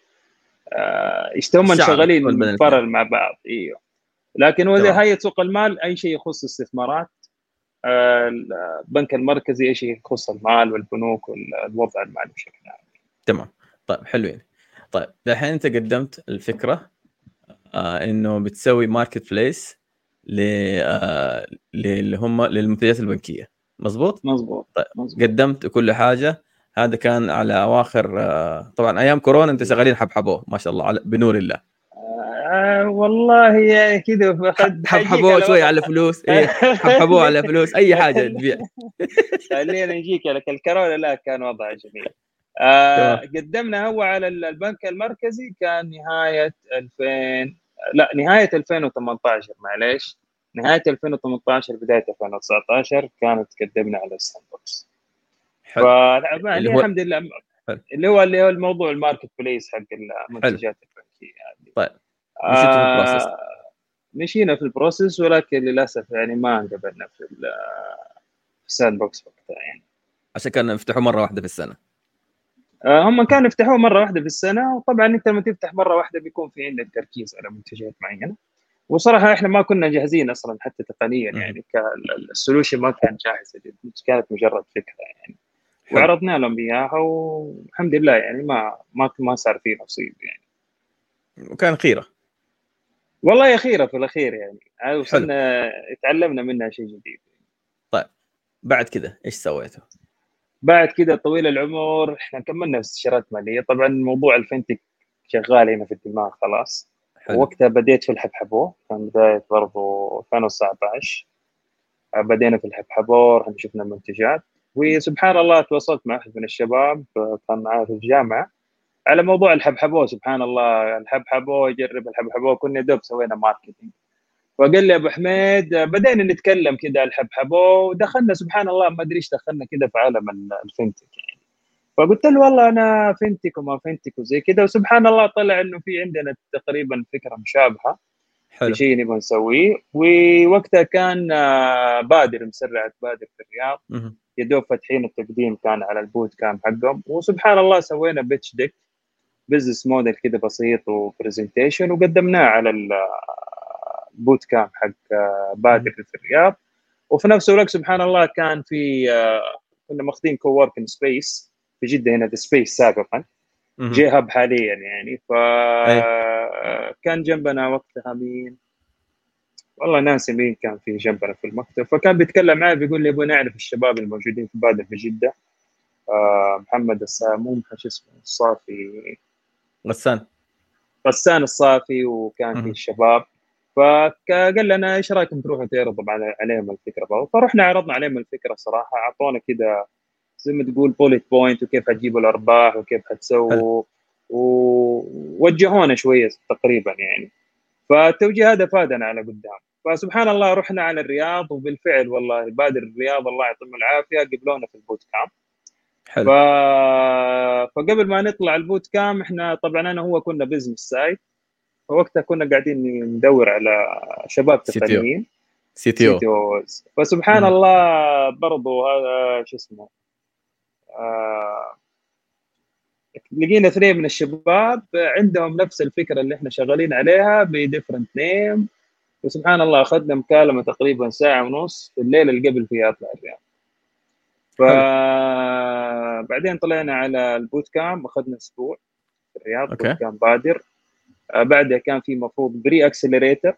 آه هم شغالين parallel مع بعض. إيوه. لكن هو هيئة سوق المال أي شيء يخص الاستثمارات آه البنك المركزي أي شيء يخص المال والبنوك والوضع المالي بشكل عام. تمام. طيب حلوين. طيب الحين أنت قدمت الفكرة. إنه بتسوي ماركت بليس ل آه، اللي هم للمنتجات البنكية. مزبوط مظبوط طيب. مظبوط. قدمت كل حاجة. هذا كان على أواخر آه، طبعا أيام كورونا انت شغالين حبحبوه ما شاء الله على بنور الله. آه والله يا كذا حب- حبحبوه شوي على فلوس. إيه حبحبوه على فلوس. أي حاجة تبيع. [laughs] خلينا نجيك لك. الكورونا لا كان وضع جميل. آه. قدمنا هو على البنك المركزي كان نهاية 2000 لا نهاية 2018 معليش. نهاية 2018 بداية 2019 كانت قدمنا على ال sandbox اللي هو- لله. اللي هو اللي هو الموضوع ال marketplace حق المنتجات البنكية هذه. طيب. مشيتوا في. آه، مشينا في ال process ولكن للأسف يعني ما انقبلنا في ال- في ال sandbox وقتها يعني. عشان كان يفتحوا مرة واحدة في السنة. آه، هم كانوا يفتحوه مرة واحدة في السنة وطبعا أنت لما تفتح مرة واحدة بيكون في عندك تركيز على منتجات معينة. وصراحة إحنا ما كنا جاهزين أصلا حتى تقنيا. يعني ال solution ما كان جاهز كانت مجرد فكرة يعني. وعرضنا لهم إياها والحمد لله يعني ما ما ما صار فيه نصيب يعني. وكان خيرة. والله يا خيرة في الأخير يعني. آه، وصلنا تعلمنا منها شيء جديد. بعد كذا إيش سويتوا؟ بعد كده طويل العمر إحنا كملنا استشارات مالية. طبعا موضوع الفنتك شغال هنا في الدماغ خلاص. حلو. وقتها بديت في الحبحبو كان بداية برضو 2019 آه، بدينا في الحبحبو رحنا شفنا المنتجات وسبحان الله تواصلت مع أحد من الشباب كان معي في الجامعة. على موضوع الحبحبو سبحان الله الحبحبو يجرب الحبحبو كنا دوب سوينا ماركتينج. فقال لي أبو حميد بدينا نتكلم كده الحبحبو ودخلنا سبحان الله ما أدري إيش دخلنا كده في عالم ال- الفنتك يعني. فقلت له والله أنا فنتك وما فنتك وزي كده وسبحان الله طلع إنه في عندنا تقريبا فكرة مشابهة حلو. شيء نبغى نسويه ووقتها كان آه، بادر مسرعة بادر في الرياض. يا دوب فاتحين التقديم كان على ال bootcamp حقهم. وسبحان الله سوينا pitch deck business model كده بسيط و presentation وقدمناه على ال- ال bootcamp حق آه، بادر في الرياض. وفي نفس الوقت سبحان الله كان في آه، كنا ماخذين coworking space في جدة هنا The Space سابقا. جي هاب حاليا يعني. ف كان جنبنا وقتها مين؟ والله ناسي مين كان في جنبنا في المكتب. فكان بيتكلم معي بيقول لي أبغى نعرف الشباب الموجودين في بادر في جدة. آه محمد الساموم شو اسمه الصافي. غسان. غسان الصافي وكان في. الشباب فقال لنا إيش رأيكم تروحوا تعرضوا عليهم الفكرة. فرحنا عرضنا عليهم الفكرة صراحة أعطونا كده زي ما تقول bullet point وكيف حتجيبوا الأرباح وكيف حتسووا ووجهونا شوية تقريبا يعني. فالتوجيه هذا فادنا على قدام. فسبحان الله رحنا على الرياض وبالفعل والله بادر الرياض الله يعطيهم العافية قبلونا في ال bootcamp ف... حلو فقبل ما نطلع ال bootcamp إحنا طبعا أنا هو كنا business side فوقتها كنا قاعدين ندور على شباب. تقنيين CTO. فسبحان مم. الله برضو هذا شو اسمه آه لقينا اثنين من الشباب عندهم نفس الفكرة اللي إحنا شغالين عليها ب different name وسبحان الله أخذنا مكالمة تقريبا ساعة ونص في الليلة اللي قبل فيها اطلع الرياض فبعدين طلعنا على ال bootcamp أخذنا أسبوع في الرياض okay. bootcamp بادر بعدها كان في مفروض pre-accelerator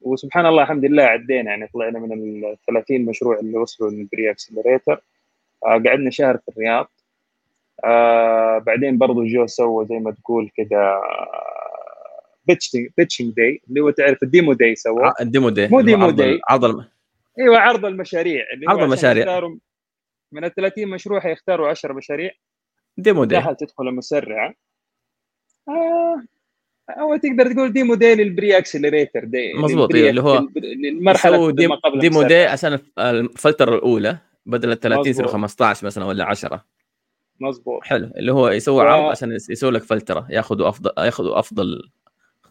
وسبحان الله الحمد لله عدينا يعني طلعنا من ال 30 مشروع اللي وصلوا لل pre-accelerator. آه، قعدنا شهر في الرياض. آه بعدين برضو جو سوى زي ما تقول كده pitching pitching day اللي هو تعرف ال demo day سوى. ال demo day مو demo day. عرض الم- أيوه عرض المشاريع. اللي عرض المشاريع. من ال 30 مشروع حيختاروا 10 مشاريع. demo day سهل تدخل المسرعه آه أو تقدر تقول demo day لل pre-accelerator day مظبوط، اللي هو ما dem- قبل demo. day عشان الف- الفترة الأولى بدل ال 30 يصيروا مظبوط. 15 مثلا ولا 10 مظبوط. حلو اللي هو يسوي ف- عرض عشان يس- يسوي لك فلترة ياخذوا افضل ياخذوا أفضل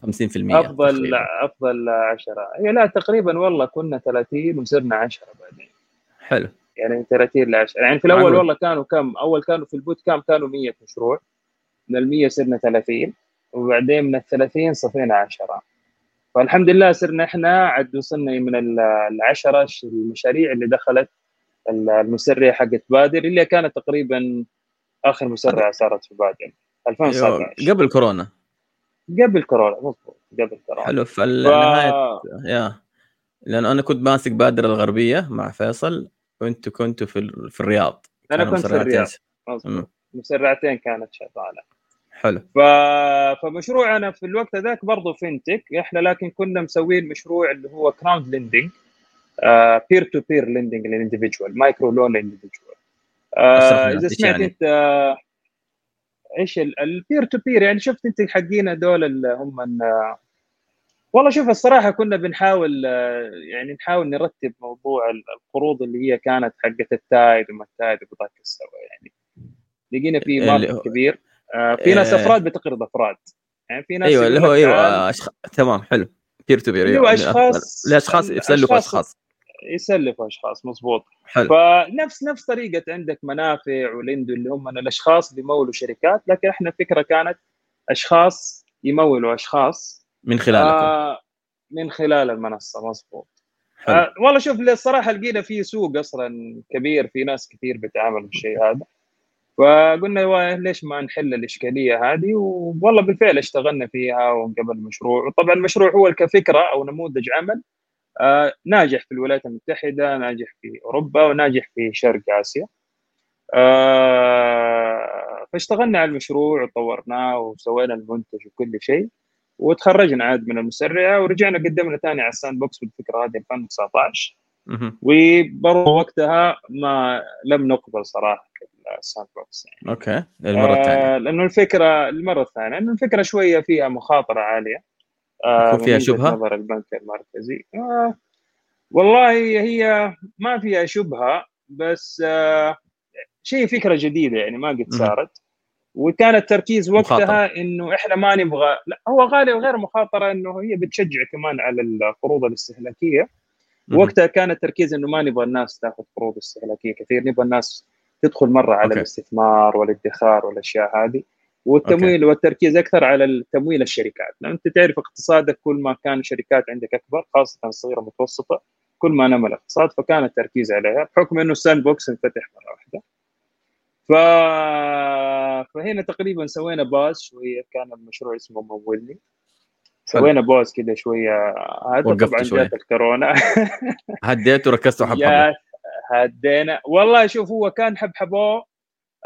50% افضل تقريباً. أفضل 10 هي لا تقريبا والله كنا 30 وصرنا 10 بعدين. حلو. يعني من 30 ل 10 يعني في الأول. والله كانوا كم؟ أول كانوا في البوت كام؟ كانوا 100 مشروع. من ال 100 صرنا 30 وبعدين من ال 30 صفينا 10 فالحمد لله صرنا إحنا عد وصلنا من ال 10 المشاريع اللي دخلت ال- المسرعه حقت بادر اللي كانت تقريبا آخر مسرعه صارت في بادر 2019 أيوه، قبل كورونا. قبل كورونا مضبوط قبل كورونا. حلو ف... فالنهايه يا. لأنه أنا كنت ماسك بادره الغربية مع فيصل وأنتم كنتوا في في الرياض. أنا كنت في. الرياض مسرعتين كانت شغالة. حلو. ف... فمشروعنا في الوقت ذاك برضه fintech. إحنا لكن كنا مسوين مشروع اللي هو crowdlending peer to peer lending لل individual micro loan لل individual لنا إذا سمعت يعني؟ أنت آه، إيش ال peer to peer يعني شفت أنت حقين هذول اللي هم ال- والله شوف الصراحة كنا بنحاول آه، يعني نحاول نرتب موضوع ال- القروض اللي هي كانت حقت التايد وما التايد وبذاك السوا يعني. لقينا في market هو- كبير. آه، في ناس آه. أفراد بتقرض أفراد. يعني في ناس أيوه اللي هو أيوه تعال أشخ... تمام حلو. peer to peer اللي هو أشخاص- الاشخاص يسلفوا أشخاص يسلفوا أشخاص مظبوط. حلو. فنفس نفس طريقة عندك منافع و Lendo اللي هم الأشخاص اللي يمولوا شركات لكن إحنا الفكرة كانت أشخاص يمولوا أشخاص من خلالكم. آه من خلال المنصة مظبوط. حلو. آه والله شوف الصراحه لقينا في سوق أصلا كبير في ناس كثير بتعامل بالشيء هذا. فقلنا ليش ما نحل الإشكالية هذه؟ والله بالفعل اشتغلنا فيها وقبل المشروع وطبعا المشروع هو كفكرة أو نموذج عمل آه ناجح في الولايات المتحدة ناجح في أوروبا وناجح في شرق آسيا. آه فاشتغلنا على المشروع وطورناه وسوينا المنتج وكل شيء وتخرجنا عاد من المسرعه ورجعنا قدمنا ثاني على ال sandbox بالفكرة هذه 2019 مهم. وبرضه وقتها ما لم نقبل صراحة. ال sandbox يعني okay المرة الثانية آه لأنه الفكرة المرة الثانية لأنه الفكرة شوية فيها مخاطرة عالية آه فيها شبهة؟ نظر البنك المركزي آه والله هي ما فيها شبهة بس آه شيء فكرة جديدة يعني ما قد. صارت وكان التركيز مخاطرة. وقتها إنه إحنا ما نبغى لا هو غالي وغير مخاطرة إنه هي بتشجع كمان على القروض الاستهلاكية. وقتها كان التركيز إنه ما نبغى الناس تاخذ قروض استهلاكية كثير نبغى الناس تدخل مرة على أوكي. الاستثمار والادخار والأشياء هذه والتمويل والتركيز أكثر على التمويل الشركات. لأن أنت تعرف اقتصادك كل ما كان الشركات عندك أكبر خاصة الصغيرة المتوسطه كل ما نمى الاقتصاد فكان التركيز عليها بحكم إنه ال sandbox انفتح مرة واحدة. ف... فهنا تقريبا سوينا buzz شوية. كان المشروع اسمه مولني سوينا buzz كده شوية. هذا طبعا. جات الكورونا. [laughs] هديت وركزتوا حبحبه يا هدينا والله شوف هو كان حبحبوه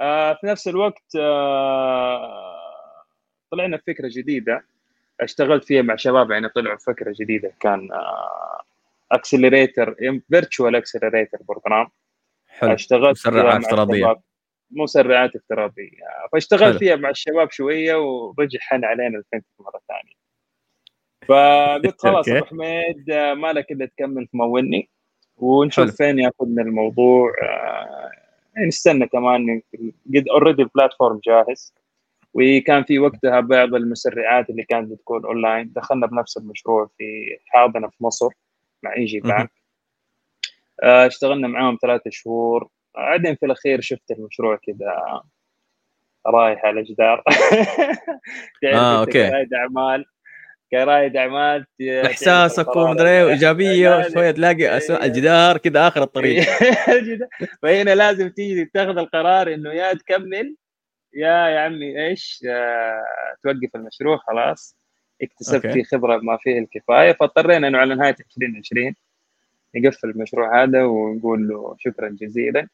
آه في نفس الوقت آه طلعنا بفكرة جديدة اشتغلت فيها مع شباب يعني طلعوا بفكرة جديدة كان آه accelerator virtual accelerator program حلو اشتغلت مسرعات. الشباب. مسرعات افتراضية فاشتغلت حلو. فيها مع الشباب شوية ورجع حن علينا ال fintech مرة ثانية فقلت [laughs] خلاص. أبو حميد آه، ما لك إلا تكمل في مولني ونشوف. فين ياخذنا الموضوع. آه، يعني نستنى كمان قد already ال platform جاهز. وكان في وقتها بعض المسرعات اللي كانت بتكون اونلاين دخلنا بنفس المشروع في حاضنة في مصر مع EG. Bank آه، اشتغلنا معاهم ثلاثة شهور. بعدين في الأخير شفت المشروع كذا رايح على جدار. تعرف [laughs] آه،. كرائد اعمال كرائد اعمال احساسك ومدري وايجابيه لا، [laughs] وشويه تلاقي أسوأ الجدار كذا آخر الطريق. [laughs] فهنا لازم تيجي تاخذ القرار إنه يا تكمل يا يا عمي إيش آه، توقف المشروع خلاص. اكتسبت. فيه خبرة ما فيه الكفاية فاضطرينا إنه على نهاية 2020 نقفل المشروع هذا ونقول له شكرا جزيلا.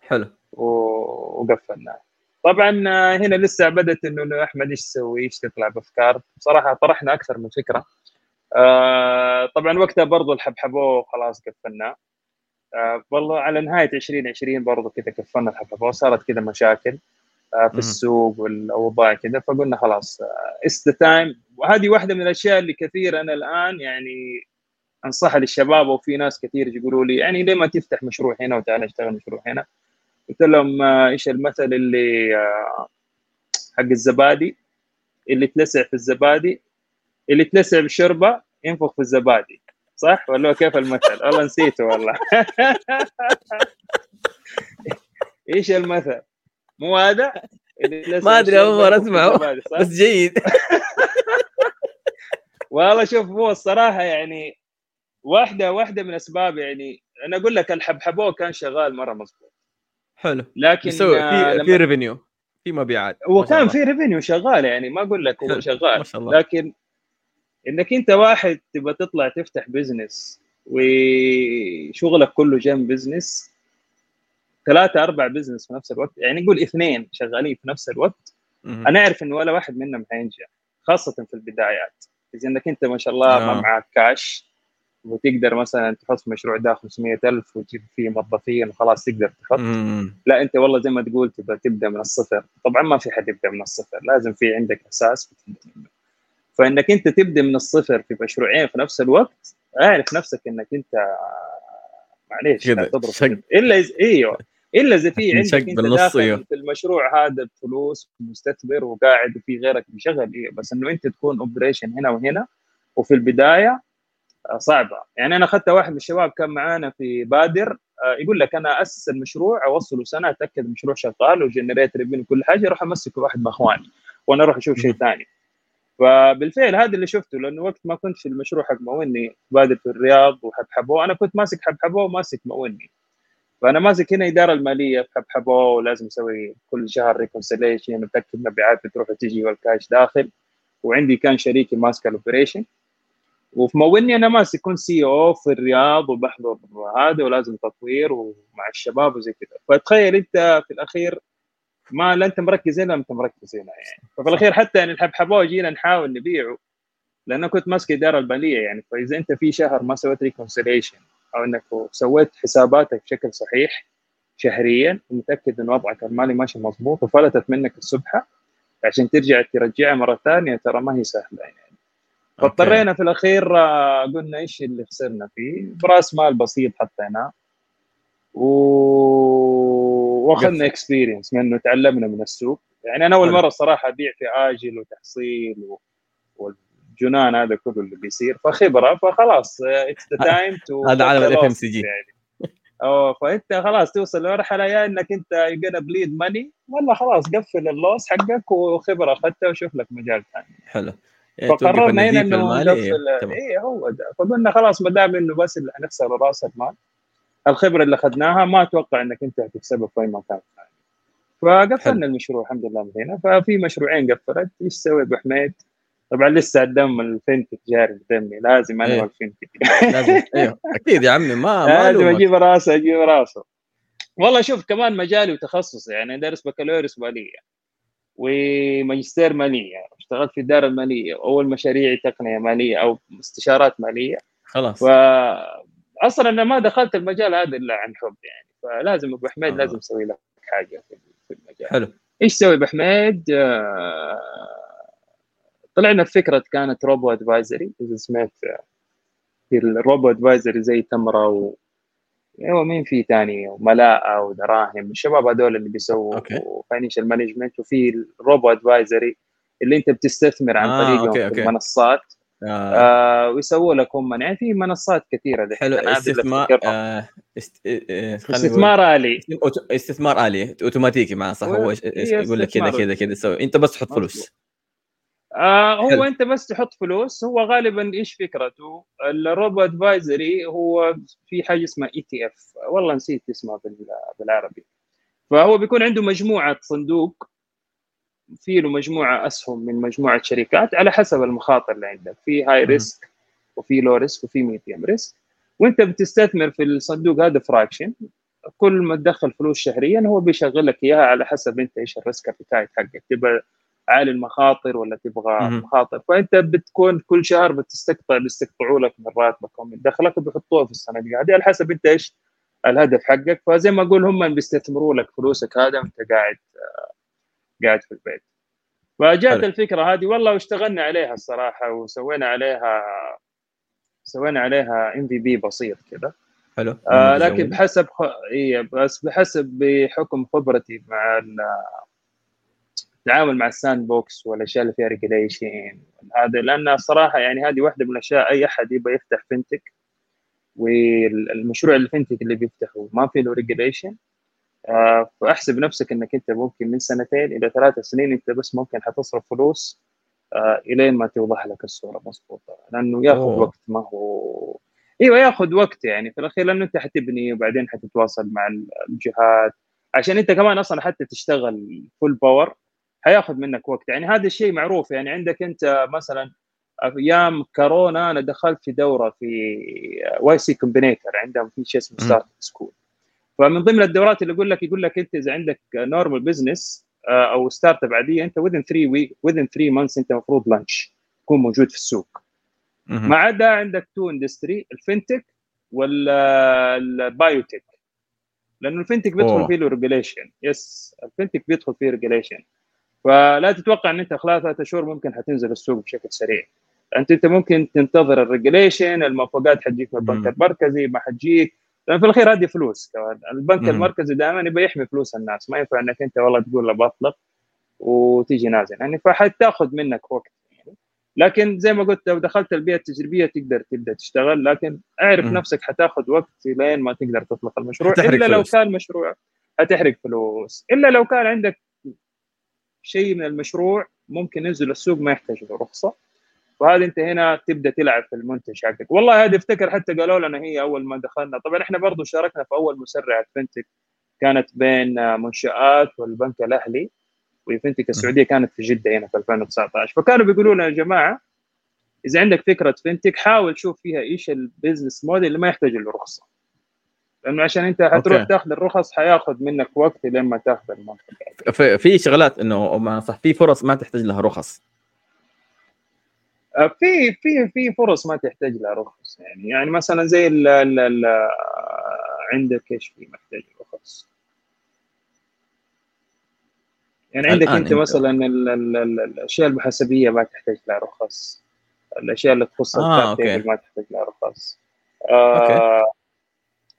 حلو. وقفلناه. طبعا آه، هنا لسه بدأت إنه أحمد إيش تسوي إيش تطلع بأفكار؟ بصراحة طرحنا أكثر من فكرة. آه، طبعا وقتها برضو الحبحبو خلاص قفلناه آه، والله على نهاية 2020 برضو كذا قفلنا الحبحبو صارت كذا مشاكل آه، في. السوق والأوضاع كذا فقلنا خلاص it's the time وهذه واحدة من الأشياء اللي كثير أنا الآن يعني أنصحها للشباب وفي ناس كثير يقولوا لي يعني ليه ما تفتح مشروع هنا وتعال اشتغل مشروع هنا؟ قلت لهم آه، إيش المثل اللي آه، حق الزبادي اللي تلسع في الزبادي اللي تلسع بالشوربه ينفخ في الزبادي صح ولا كيف المثل؟ والله نسيته والله [laughs] إيش المثل؟ مو هذا؟ ما في أسمعه. الزبادي، صح؟ بس جيد [laughs] والله شوف هو الصراحة يعني واحدة واحدة من أسباب يعني أنا أقول لك الحبحبو كان شغال مرة مظبوط حلو. لكن يسوي آه، في لما- في ريفينيو في مبيعات. هو كان. في revenue شغال يعني ما أقول لك هو شغال. ما شاء الله. لكن إنك أنت واحد تبغى تطلع تفتح business وشغلك كله جنب business ثلاثة أربع business في نفس الوقت يعني نقول اثنين شغالين في نفس الوقت أنا أعرف انه ولا واحد منهم حينجح خاصة في البدايات. إذا إنك أنت ما شاء الله آه. ما معك كاش وتقدر مثلا تحط مشروع ده 500000 وتجيب فيه موظفين وخلاص تقدر تحط. لا أنت والله زي ما تقول تبغى تبدأ من الصفر. طبعا ما في حد يبدأ من الصفر لازم في عندك أساس فإنك أنت تبدأ من الصفر في مشروعين في نفس الوقت اعرف نفسك إنك أنت معليش تضرب إلا إيوه. إلا إذا في [laughs] عندك أنت داخل أيوه. في المشروع هذا بفلوس مستثمر وقاعد وفي غيرك بيشغل إيه بس إنه أنت تكون operation هنا وهنا وفي البداية صعبة. يعني أنا أخذت واحد من الشباب كان معانا في بادر آه، يقول لك أنا أسس المشروع أوصله سنة أتأكد المشروع شغال و generate revenue وكل حاجة أروح امسكه واحد من أخواني وأنا أروح أشوف شيء ثاني. فبالفعل هذا اللي شفته لأنه وقت ما كنت في المشروع حق موني بادر في الرياض وحبحبوه أنا كنت ماسك حبحبوه وماسك موني فأنا ماسك هنا الاداره المالية في حبحبه ولازم أسوي كل شهر reconciliation وتاكد مبيعات بتروح وتجي والكاش داخل. وعندي كان شريكي ماسك ال operation وفي موني أنا ماسك كون CEO في الرياض وبحضر هذا ولازم تطوير ومع الشباب وزي كذا. فتخيل أنت في الأخير ما لا أنت مركز هنا أنت مركز هنا يعني. ففي الأخير حتى يعني الحبحبه جينا نحاول نبيعه لأنه كنت ماسك الاداره الماليه يعني. فإذا أنت في شهر ما سويت reconciliation أو إنك سويت حساباتك بشكل صحيح شهريا ومتاكد ان وضعك المالي ماشي مضبوط وفلتت منك السبحة عشان ترجع ترجعها مرة ثانية ترى ما هي سهلة يعني. فاضطرينا في الأخير آه، قلنا إيش اللي خسرنا فيه؟ براس مال بسيط حطيناه و... وأخذنا experience منه تعلمنا من السوق. يعني أنا أول مرة صراحة أبيع في أجل وتحصيل و... الجنان هذا كله اللي بيصير. فخبرة فخلاص it's the time to هذا عالم ال FMCG أوه فأنت خلاص توصل لمرحلة يا إنك أنت you bleed money ولا خلاص قفل ال loss حقك وخبرة أخذتها وشوف لك مجال ثاني. حلو. فقررنا هنا إنه اي هو ده. فقلنا خلاص ما دام إنه بس اللي حنخسر راس المال الخبرة اللي أخذناها ما أتوقع إنك أنت هتكسبها في أي مكان ثاني. فقفلنا المشروع الحمد لله من هنا. ففي مشروعين قفلت. إيش تسوي أبو حميد؟ طبعا لسه الدم الفنتك جاري في دمي لازم أنا إيه. والفنتك. لازم. أيوه أكيد يا عمي ما ما لازم أجيب راسه أجيب راسه. والله شوف كمان مجالي وتخصصي يعني دارس بكالوريوس ماليه وماجستير مالية. اشتغلت في الاداره الماليه أول مشاريعي تقنية مالية أو استشارات مالية. خلاص. ف أصلا أنا ما دخلت المجال هذا إلا عن حب يعني. فلازم أبو حميد آه. لازم أسوي لك حاجة في المجال. حلو. إيش تسوي أبو حميد؟ آه طلعنا بفكره كانت robo advisory إذا سمعت في ال robo advisory زي تمرة و أيوه مين في ثاني وملاءة ودراهم الشباب هذول اللي بيسووا financial management وفي ال robo advisory اللي أنت بتستثمر عن آه طريقهم okay. في المنصات. آه. آه ويسووا لك هم يعني في منصات كثيرة حلو. استثمار آه است... آه استثمار آلي. استثمار آلي أوتوماتيكي مع صح؟ هو يقول لك كذا كذا كذا سوي أنت بس تحط فلوس. آه هو حلو. أنت بس تحط فلوس هو غالبا إيش فكرته؟ ال robo advisory هو في حاجة اسمها ETF والله نسيت اسمها بالعربي. فهو بيكون عنده مجموعة صندوق في له مجموعة أسهم من مجموعة شركات على حسب المخاطر اللي عندك. في high risk وفي low risk وفي medium risk وأنت بتستثمر في الصندوق هذا fraction كل ما تدخل فلوس شهريا هو بيشغل لك إياها على حسب أنت إيش ال risk appetite حقك. تبغى عالي المخاطر ولا تبغى مخاطر. فأنت بتكون كل شهر بتستقطع بيستقطعوا لك من راتبك ومن دخلك وبيحطوها في الصناديق هذه على حسب أنت إيش الهدف حقك. فزي ما أقول هم بيستثمروا لك فلوسك هذا وأنت قاعد آه، قاعد في البيت. فجاءت الفكرة هذه والله واشتغلنا عليها الصراحة وسوينا عليها سوينا عليها MVP بسيط كذا حلو. آه لكن بحسب خ... إيه بس بحسب بحكم خبرتي مع التعامل مع ال sandbox والأشياء اللي فيها regulation هذا لأن صراحة يعني هذه واحدة من الأشياء أي أحد يبغى يفتح fintech والمشروع ال fintech اللي بيفتحه ما في له regulation آه، فأحسب نفسك إنك أنت ممكن من سنتين إلى ثلاث سنين أنت بس ممكن حتصرف فلوس آه، إلين ما توضح لك الصورة مضبوطه لأنه ياخذ أوه. وقت ما هو إيوه ياخذ وقت يعني في الأخير لأنه أنت حتبني وبعدين حتتواصل مع الجهات عشان أنت كمان أصلا حتى تشتغل full power حياخذ منك وقت. يعني هذا الشيء معروف. يعني عندك أنت مثلا أيام كورونا أنا دخلت في دورة في Y Combinator. عندهم في شيء اسمه. Startup School. فمن ضمن الدورات اللي يقول لك يقول لك أنت إذا عندك normal business أو startup عادية أنت within 3 weeks within 3 months أنت المفروض launch تكون موجود في السوق. ما عدا عندك two industry ال fintech وال biotech لأنه ال fintech بيدخل أوه. فيه له regulation yes ال fintech بيدخل فيه regulation فلا تتوقع ان انت خلال ثلاثة شهور ممكن حتنزل السوق بشكل سريع انت انت ممكن تنتظر الريجوليشن الموافقات حتجيك من البنك. المركزي ما حتجيك لأن في الأخير هذه فلوس كمان البنك مم. المركزي دائما يبغى يحمي فلوس الناس ما ينفع إنك أنت والله تقول له بطلق وتيجي نازل يعني فحتاخذ منك وقت يعني. لكن زي ما قلت لو دخلت البيئة التجريبية تقدر تبدأ تشتغل لكن اعرف مم. نفسك حتاخذ وقت لين ما تقدر تطلق المشروع إلا لو فلوس. كان مشروع حتحرق فلوس إلا لو كان عندك شيء من المشروع ممكن ينزل السوق ما يحتاج له رخصة. وهذا أنت هنا تبدأ تلعب في المنتج حقك. والله هذه افتكر حتى قالوا لنا هي أول ما دخلنا. طبعا إحنا برضو شاركنا في أول مسرعه fintech كانت بين منشآت والبنك الأهلي وفنتك السعودية كانت في جدة هنا في 2019 فكانوا بيقولوا لنا يا جماعة إذا عندك فكرة fintech حاول شوف فيها إيش ال business model اللي ما يحتاج له رخصة. لأنه عشان أنت حتروح okay. تاخذ الرخص حياخذ منك وقت لين ما تاخذ المنطقة. في شغلات إنه ما صح في فرص ما تحتاج لها رخص. آه، في في في فرص ما تحتاج لها رخص يعني. يعني مثلا زي ال ال ال عندك إيش في محتاج رخص؟ يعني عندك أنت. مثلا ال ال ال الأشياء المحاسبيه ما تحتاج لها رخص. الأشياء اللي تخص آه، ما تحتاج لها رخص. آه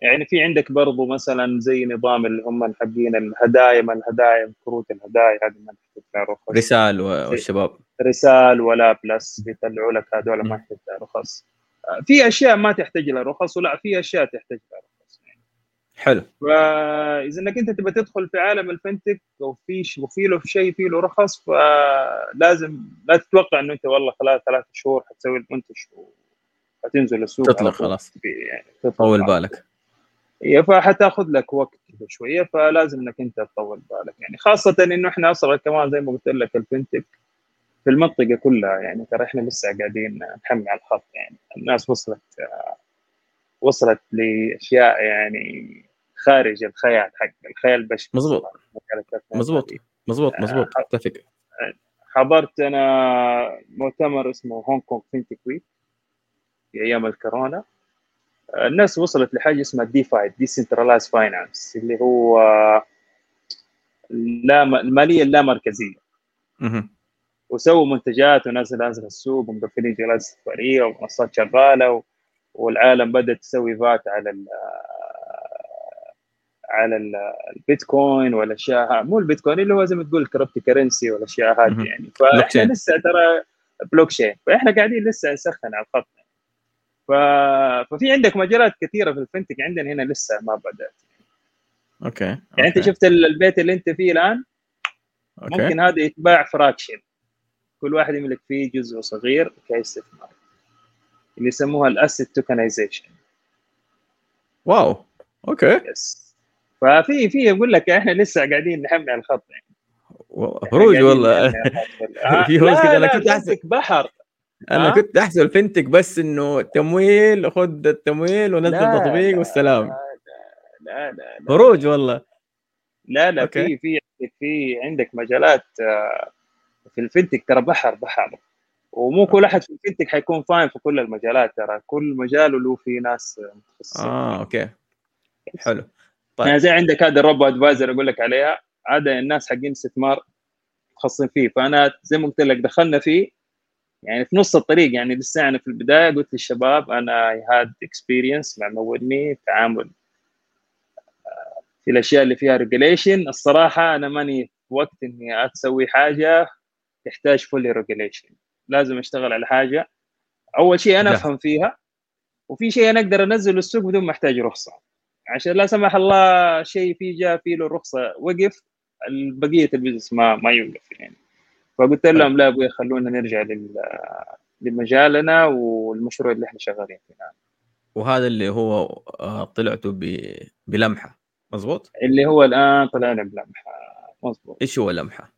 يعني في عندك برضو مثلا زي نظام اللي هم حقين الهدايا ما الهدايا كروت الهدايا هذه ما تحتاج رخص. رسال والشباب. رسال ولا Plus بيطلعوا لك هذول ما. يحتاج لها رخص. آه، في أشياء ما تحتاج لها رخص ولا في أشياء تحتاج لها رخص. يعني حلو فاذا إنك أنت تبى تدخل في عالم ال fintech وفي وفي له شيء في له رخص فلازم لا تتوقع إنه أنت والله خلال ثلاث شهور حتسوي المنتج وحتنزل السوق تطلق. خلاص. يعني تطلق طول على بالك. هي فحتاخذ لك وقت شوية فلازم إنك أنت تطول بالك. يعني خاصة إنه إحنا أصلا كمان زي ما قلت لك الفنتك في المنطقة كلها يعني ترى إحنا لسه قاعدين نحمي على الخط يعني الناس وصلت آه، وصلت لأشياء يعني خارج الخيال حق الخيال البشري. مظبوط. مجال مظبوط مظبوط. مظبوط اتفق حضرت أنا مؤتمر اسمه Hong Kong FinTech Week في أيام الكورونا. الناس وصلت لحاجة اسمها DeFi decentralized finance اللي هو لا الماليه اللامركزيه. وسووا منتجات وناس نازله السوق ومقفلين جهات استثماريه ومنصات شغالة و... والعالم بدأت تسوي فات على ال على ال- البيتكوين والأشياء ها- مو البيتكوين اللي هو زي ما تقول cryptocurrency والأشياء هذه. يعني فإحنا. لسه ترى بلوك تشين فإحنا قاعدين لسه نسخن على الخط ف... ففي عندك مجالات كثيرة في ال fintech عندنا هنا لسه ما بدأت. okay يعني أنت okay. شفت ال- البيت اللي أنت فيه الآن؟ okay. ممكن هذا يتباع fraction. كل واحد يملك فيه جزء صغير كاستثمار اللي يسموها ال asset tokenization. wow okay. yes ففي في أقول لك إحنا لسه قاعدين نحمي الخط يعني. هروج والله. آه، [laughs] في هروج أنا لا، كنت ال fintech بحر. أنا ها؟ كنت احسب ال fintech بس إنه تمويل خذ التمويل ونزل تطبيق لا، والسلام. لا لا لا لا هروج والله. لا لا. في في في عندك مجالات آه، في ال fintech ترى بحر بحر. ومو كل أحد في ال fintech حيكون فاهم في كل المجالات ترى. كل مجال له في ناس متخصصين. آه okay. حلو. طيب. يعني زي عندك هذا ال robo advisor أقول لك عليها. هذا الناس حقين استثمار متخصصين فيه. فأنا زي ما قلت لك دخلنا فيه. يعني في نص الطريق يعني لسه أنا في البداية قلت للشباب أنا I had experience مع مولني تعامل آه، في الأشياء اللي فيها regulation الصراحة أنا ماني في وقت إني أسوي حاجة تحتاج fully regulation لازم أشتغل على حاجة. أول شيء أنا جاهز. أفهم فيها وفي شيء أنا أقدر انزله السوق بدون ما أحتاج رخصة. عشان لا سمح الله شيء في جاء فيه له الرخصه وقف بقية البزنس ما ما يوقف يعني. فقلت لهم لا أبوي خلونا نرجع لل لمجالنا والمشروع اللي إحنا شغالين فيه. الان وهذا اللي هو آه، طلعته ب... بلمحة مزبوط اللي هو الآن طلعنا بلمحة مضبوط إيش هو لمحة؟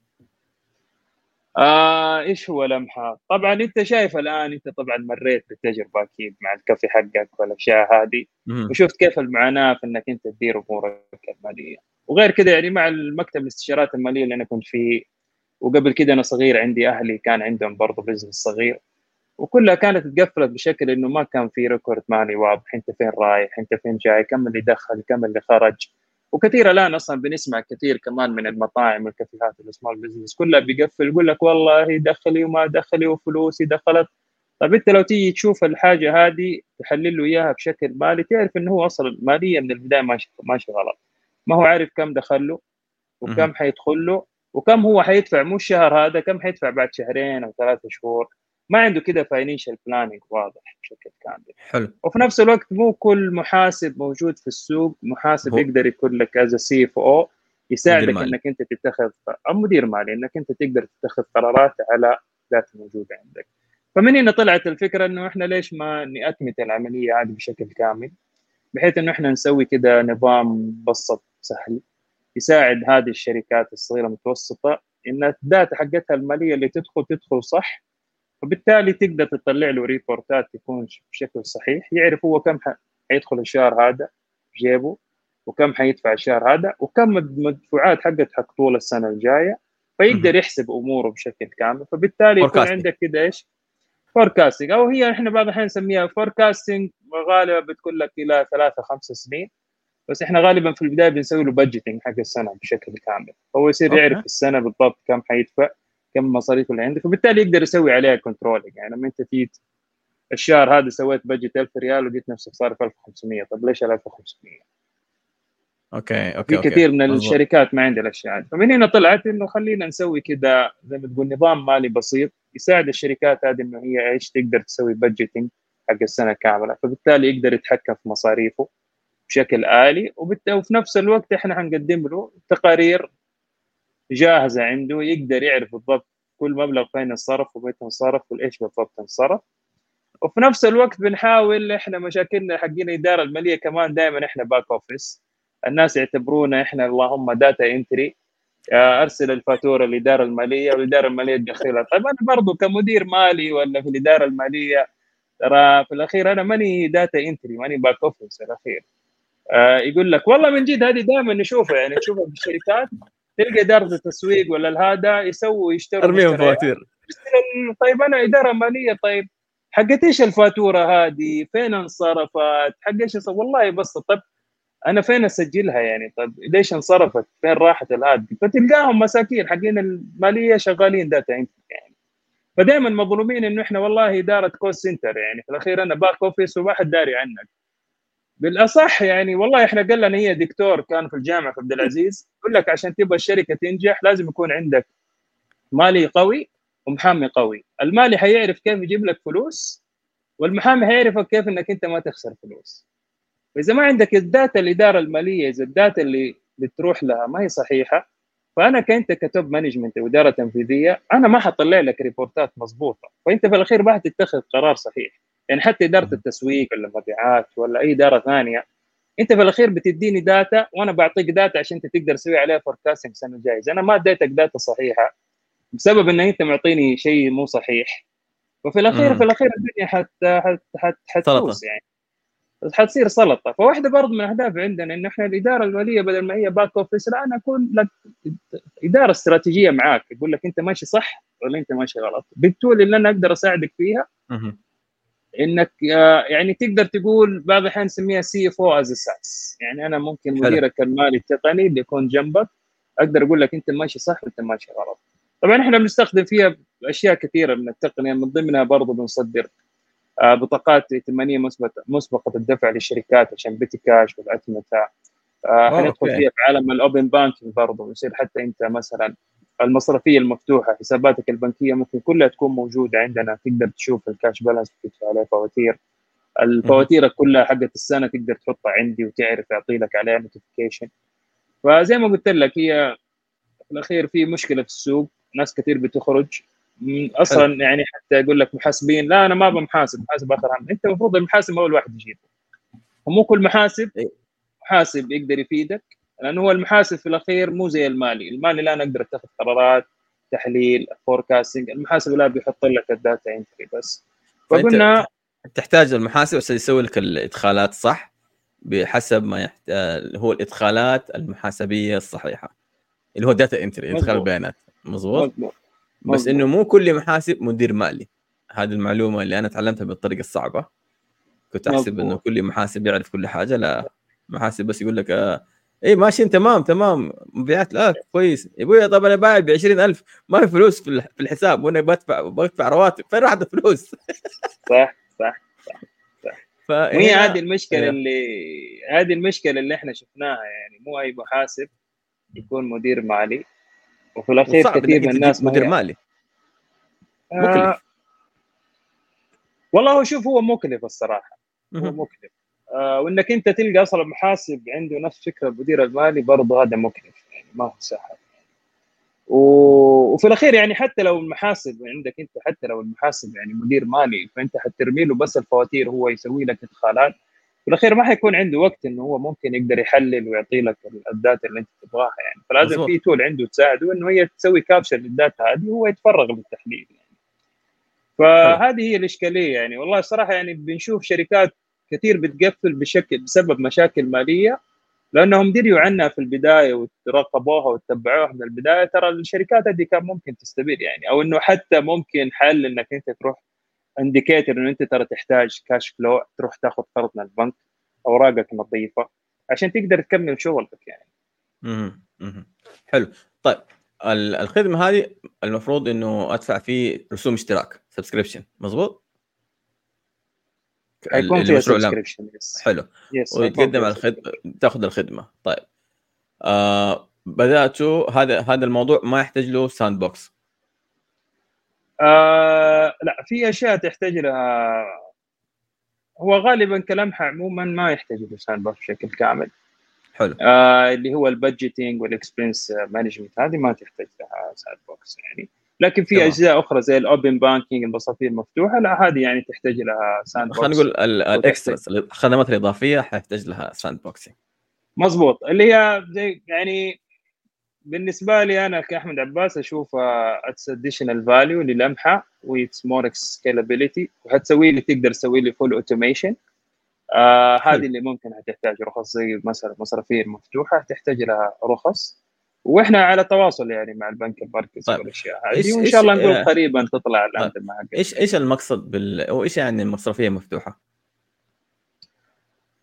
آه إيش هو لمحة؟ طبعا أنت شايف الآن أنت طبعا مريت بالتجربة أكيد مع الكافي حقك والأشياء هذه. وشفت كيف المعاناة في إنك أنت تدير أمورك المالية. وغير كذا يعني مع المكتب الاستشارات المالية اللي أنا كنت فيه وقبل كده أنا صغير عندي أهلي كان عندهم برضه business صغير وكلها كانت تقفلت بشكل إنه ما كان في record مالي واضح أنت فين رايح؟ أنت فين جاي؟ كم اللي دخل؟ كم اللي خرج؟ وكثير الآن أصلا بنسمع كثير كمان من المطاعم والكافيهات وال small business كلها بيقفل يقول لك والله دخلي وما دخلي وفلوسي دخلت. طيب أنت لو تيجي تشوف الحاجة هذه تحلل له إياها بشكل مالي تعرف إنه هو أصلا ماليا من البداية ماشي ماشي غلط ما هو عارف كم دخل له وكم حيدخل له. وكم هو حيدفع مو الشهر هذا كم حيدفع بعد شهرين أو ثلاثة شهور؟ ما عنده كده financial planning واضح بشكل كامل. حلو. وفي نفس الوقت مو كل محاسب موجود في السوق محاسب هو- يقدر يكون لك as CFO يساعدك. إنك أنت تتخذ أو مدير مالي إنك أنت تقدر تتخذ قرارات على data موجودة عندك. فمن هنا طلعت الفكرة إنه إحنا ليش ما نأتمت العملية هذه بشكل كامل؟ بحيث إنه إحنا نسوي كده نظام مبسط سهل. يساعد هذه الشركات الصغيرة المتوسطة إن ال data حقتها المالية اللي تدخل تدخل صح فبالتالي تقدر تطلع له ريبورتات تكون بشكل صحيح يعرف هو كم حيدخل الشهر هذا في جيبه وكم حيدفع الشهر هذا وكم المدفوعات حقت حق طول السنة الجاية فيقدر يحسب أموره بشكل كامل فبالتالي يكون. عندك كده إيش؟ forecasting أو هي إحنا بعض الأحيان نسميها forecasting غالبا بتكون لك إلى ثلاثة خمسة سنين بس إحنا غالبا في البداية بنسوي له budgeting حق السنة بشكل كامل هو يصير okay. يعرف السنة بالضبط كم حيدفع كم المصاريف اللي عنده فبالتالي يقدر يسوي عليها controlling يعني لما أنت جيت الشهر هذا سويت budget 1000 ريال ولقيت نفسك صارف 1500 طب ليش ال 1500 okay okay في. كثير من. الشركات ما عندها الأشياء هذه فمن هنا طلعت إنه خلينا نسوي كذا زي ما تقول نظام مالي بسيط يساعد الشركات هذه إنه هي إيش تقدر تسوي budgeting حق السنة كاملة فبالتالي يقدر يتحكم في مصاريفه بشكل آلي وفي نفس الوقت إحنا حنقدم له تقارير جاهزة عنده يقدر يعرف بالضبط كل مبلغ فين انصرف ومتى انصرف وايش بالضبط انصرف. وفي نفس الوقت بنحاول إحنا مشاكلنا حقين الإدارة المالية كمان دائما إحنا back office الناس يعتبرونا إحنا اللهم data entry أرسل الفاتورة للإدارة المالية والإدارة المالية تدخلها. طيب أنا برضو كمدير مالي ولا في الإدارة المالية ترى في الأخير أنا ماني data entry ماني back office في الأخير. آه يقول لك والله من جد هذه دائما نشوفها يعني تشوفها في الشركات تلقى اداره التسويق ولا هذا يسووا يشتروا أرميهم. فواتير طيب أنا إدارة مالية طيب حقت إيش الفاتورة هذه؟ فين انصرفت؟ حق إيش؟ والله بس طب أنا فين أسجلها يعني طب ليش انصرفت؟ فين راحت الهذه؟ فتلقاهم مساكين حقين المالية شغالين data يعني فدائما مظلومين إنه إحنا والله إدارة call center يعني في الأخير أنا back office وما حد داري عنك بالأصح يعني والله إحنا قال لنا هي دكتور كان في الجامعة في عبد العزيز. يقول لك عشان تبغى الشركة تنجح لازم يكون عندك مالي قوي ومحامي قوي. المالي حيعرف كيف يجيب لك فلوس والمحامي حيعرفك كيف إنك أنت ما تخسر فلوس. فاذا ما عندك ال data الاداره المالية إذا ال data اللي بتروح لها ما هي صحيحة فأنا كأنت ك top management وإدارة تنفيذية أنا ما حطلع لك ريبورتات مضبوطة فأنت في الأخير ما حتتخذ قرار صحيح. يعني حتى إدارة التسويق ولا المبيعات ولا أي إدارة ثانية أنت في الأخير بتديني data وأنا بعطيك data عشان أنت تقدر تسوي عليها forecasting السنة الجايه أنا ما اديتك data صحيحة بسبب إن أنت معطيني شيء مو صحيح وفي الأخير مم. في الأخير الدنيا حت حت حت حتبوظ. يعني حتصير سلطة فواحدة برضه من الاهداف عندنا انه إحنا الإدارة الماليه بدل ما هي back office لا أنا اكون لك إدارة استراتيجية معاك يقول لك أنت ماشي صح ولا أنت ماشي غلط بال tool اللي أنا أقدر أساعدك فيها. إنك آه، يعني تقدر تقول بعض الأحيان نسميها CFO as a service يعني أنا ممكن. مديرك المالي التقني اللي يكون جنبك أقدر أقول لك أنت ماشي صح وأنت ماشي غلط طبعا إحنا بنستخدم فيها أشياء كثيرة من التقنية من ضمنها برضه بنصدر آه، بطاقات ائتمانية مسبقه مسبقة الدفع للشركات عشان petty cash والأتمتة آه، حندخل okay. فيها في عالم ال open banking برضه يصير حتى أنت مثلا المصرفية المفتوحة حساباتك البنكية ممكن كلها تكون موجودة عندنا تقدر تشوف ال cash balance تدفع عليه فواتير الفواتير كلها حقت السنة تقدر تحطها عندي وتعرف يعطي لك عليها notification فزي ما قلت لك هي في الأخير في مشكلة في السوق ناس كثير بتخرج. أصلا يعني حتى يقول لك محاسبين لا أنا ما أبغى محاسب محاسب آخر عام. أنت المفروض المحاسب أول واحد يجيبه. ومو كل محاسب إيه. محاسب يقدر يفيدك. لأنه هو المحاسب في الأخير مو زي المالي. المالي لا أنا أقدر اتخذ قرارات التحليل ال forecasting المحاسب لا بيحط لك ال data entry بس. فقلنا تحتاج المحاسب عشان يسوي لك الإدخالات صح؟ بحسب ما يحتاج هو الإدخالات المحاسبية الصحيحة. اللي هو data entry إدخال. البيانات مظبوط؟ بس. إنه مو كل محاسب مدير مالي. هذه المعلومة اللي أنا تعلمتها بالطريقة الصعبة. كنت أحسب. إنه كل محاسب يعرف كل حاجة. لا محاسب بس يقول لك آه اي ماشي تمام تمام. مبيعات لا كويس. يا ابويا طب أنا بايع ب 20000 ما في فلوس في الح- في الحساب. وأنا بدفع بدفع رواتب. فين راحت الفلوس؟ صح صح [laughs] فهنا- وهي هذه المشكلة أيوه. اللي هذه المشكلة اللي إحنا شفناها. يعني مو أي محاسب يكون مدير مالي. وفي الأخير كثير من الناس مدير مالي. آه. مكلف. والله هو شوف هو مكلف الصراحة. هو. مكلف. آه وإنك أنت تلقى أصلا محاسب عنده نفس فكره المدير المالي برضه هذا مكلف يعني ما هو سهل. وفي الأخير يعني حتى لو المحاسب عندك أنت حتى لو المحاسب يعني مدير مالي فأنت حترمي له بس الفواتير هو يسوي لك إدخالات. في الأخير ما حيكون عنده وقت إنه هو ممكن يقدر يحلل ويعطي لك ال data اللي أنت تبغاها. يعني فلازم. في tool عنده تساعده إنه هي تسوي capture لل data هذه وهو يتفرغ للتحليل يعني. فهذه هي الإشكالية يعني. والله الصراحه يعني بنشوف شركات كثير بتقفل بشكل بسبب مشاكل مالية لو أنهم دريوا عنها في البداية وتراقبوها وتتبعوها من البداية ترى الشركات هذه كان ممكن تستفيد يعني أو إنه حتى ممكن حل إنك أنت تروح indicator إنه أنت ترى تحتاج كاش فلو تروح تاخذ قرض من البنك أوراقك نظيفة عشان تقدر تكمل شغلك يعني. مهم. حلو طيب ال- الخدمة هذه المفروض إنه أدفع فيه رسوم اشتراك subscription مظبوط ال- حيكون فيها subscription حلو. yes ويتقدم على تاخذ الخدمة. طيب. آه بدأتوا. هذا هذا الموضوع ما يحتاج له sand box آه لا في أشياء تحتاج لها. هو غالبا كلامها عموما ما يحتاج له sandbox بشكل كامل. حلو. آه اللي هو ال budgeting وال expense management هذه ما تحتاج لها sandbox يعني. لكن في. أجزاء أخرى زي ال open banking المصرفية المفتوحة لا هذه يعني تحتاج لها sandbox خلينا نقول ال- ال extras الخدمات الإضافية حيحتاج لها sandboxing مظبوط. اللي هي زي يعني بالنسبة لي أنا كأحمد عباس اشوفها it's additional value للمحة و it's more scalability وحتسوي لي تقدر تسوي لي full automation آه. هذه اللي ممكن هتحتاج رخص زي مثلا المصرفيه المفتوحه تحتاج لها رخص. وإحنا على تواصل يعني مع البنك المركزي طيب. والأشياء هذه وإن شاء الله نقول آه، قريبا تطلع الانظمه حقتها. إيش إيش المقصد بال وإيش يعني المصرفية مفتوحة؟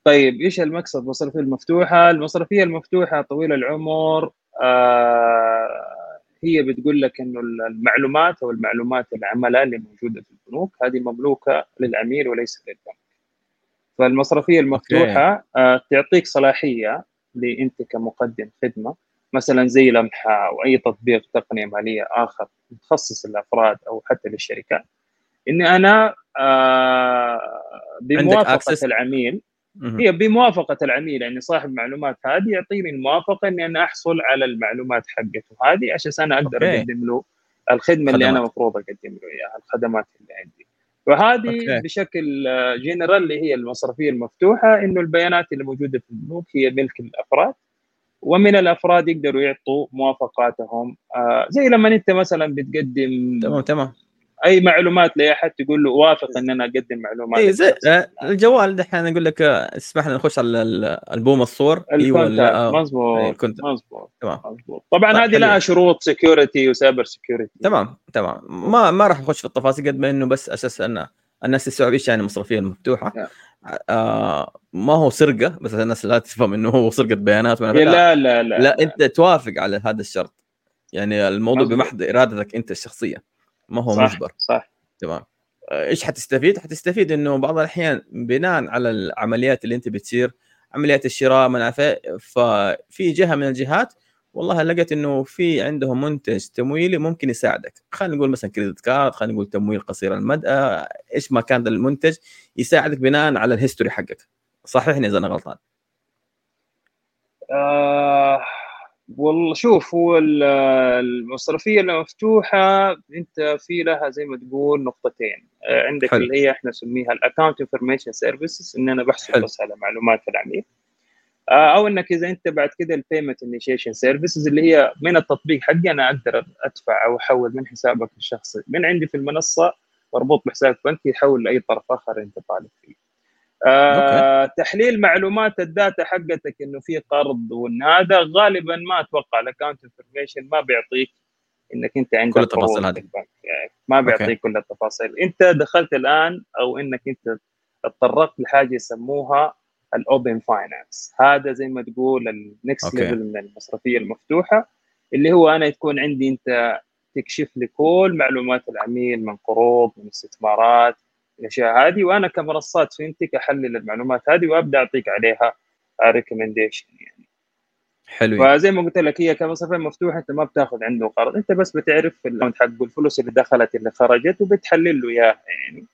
طيب إيش المقصد المصرفيه المفتوحة؟ المصرفية المفتوحة طويل العمر آه هي بتقول لك إنه المعلومات أو المعلومات العملاء اللي موجودة في البنوك هذه مملوكة للعميل وليس للبنك. فالمصرفية المفتوحة آه تعطيك صلاحية لأنت كمقدم خدمة مثلا زي لمحة أو أي تطبيق تقنية مالية آخر متخصص للأفراد أو حتى للشركات إني أنا آه بموافقة access؟ العميل. هي بموافقة العميل يعني صاحب المعلومات هذه يعطيني الموافقة إني أنا أحصل على المعلومات حقته هذه عشان أنا أقدر okay. أقدم له الخدمة اللي أنا خدمات. المفروض أقدم له إياها الخدمات اللي عندي وهذه okay. بشكل جنرال اللي هي المصرفية المفتوحة إنه البيانات اللي موجودة في البنوك هي ملك الأفراد ومن الأفراد يقدروا يعطوا موافقاتهم. آه زي لما أنت مثلا بتقدم تمام تمام. أي معلومات لأي أحد تقول له وافق إن أنا أقدم معلومات. اي زي. آه، الجوال دحين أقول لك آه، اسمح لنا نخش على ال- البوم الصور. إي ولا ال contact لا آه، مظبوط مظبوط تمام. مظبوط. طبعا طيب، هذه. لها شروط security و cyber security تمام تمام. ما ما راح اخش في التفاصيل قد ما إنه بس أساس ان الناس تستوعب إيش يعني المصرفيه المفتوحة. نعم. آه ما هو سرقة بس الناس لا تفهم إنه هو سرقة بيانات ولا لا. لا لا لا أنت توافق على هذا الشرط. يعني الموضوع مظبوط. بمحض إرادتك أنت الشخصية ما هو صح مجبر. صح. تمام. آه، إيش حتستفيد؟ حتستفيد إنه بعض الأحيان بناء على العمليات اللي أنت بتصير عمليات الشراء عارف إيه، ففي جهة من الجهات والله لقيت إنه في عندهم منتج تمويلي ممكن يساعدك. خلينا نقول مثلا credit card خلينا نقول تمويل قصير المدى إيش ما كان المنتج يساعدك بناء على ال history حقك. صححني إذا أنا غلطان. آه والله شوف هو ال- المصرفية المفتوحة أنت في لها زي ما تقول نقطتين. آه عندك حلو. اللي هي إحنا نسميها ال account information services إن أنا بحصل. بس على معلومات العميل. آه، أو إنك إذا أنت بعد كده ال payment initiation services اللي هي من التطبيق حقي أنا أقدر أدفع أو أحول من حسابك الشخصي. من عندي في المنصة مربوط بحسابك بنكي يحول لأي طرف آخر أنت طالب فيه. آه تحليل معلومات ال data حقتك إنه في قرض وإن هذا غالبا ما أتوقع ال account information ما بيعطيك إنك أنت عندك كل التفاصيل هذه. يعني ما بيعطيك كل التفاصيل. أنت دخلت الآن أو إنك أنت تطرقت لحاجة يسموها ال open finance هذا زي ما تقول ال next level من المصرفية المفتوحة اللي هو أنا تكون عندي أنت تكشف لي كل معلومات العميل من قروض من استثمارات الاشياء هذه وأنا كمنصات fintech أحلل المعلومات هذه وأبدأ أعطيك عليها recommendation يعني. حلو. فزي ما قلت لك هي كمصرفية مفتوحة أنت ما بتاخذ عنده قرض أنت بس بتعرف ال account حقه الفلوس اللي دخلت اللي خرجت وبتحلل له إياها يعني.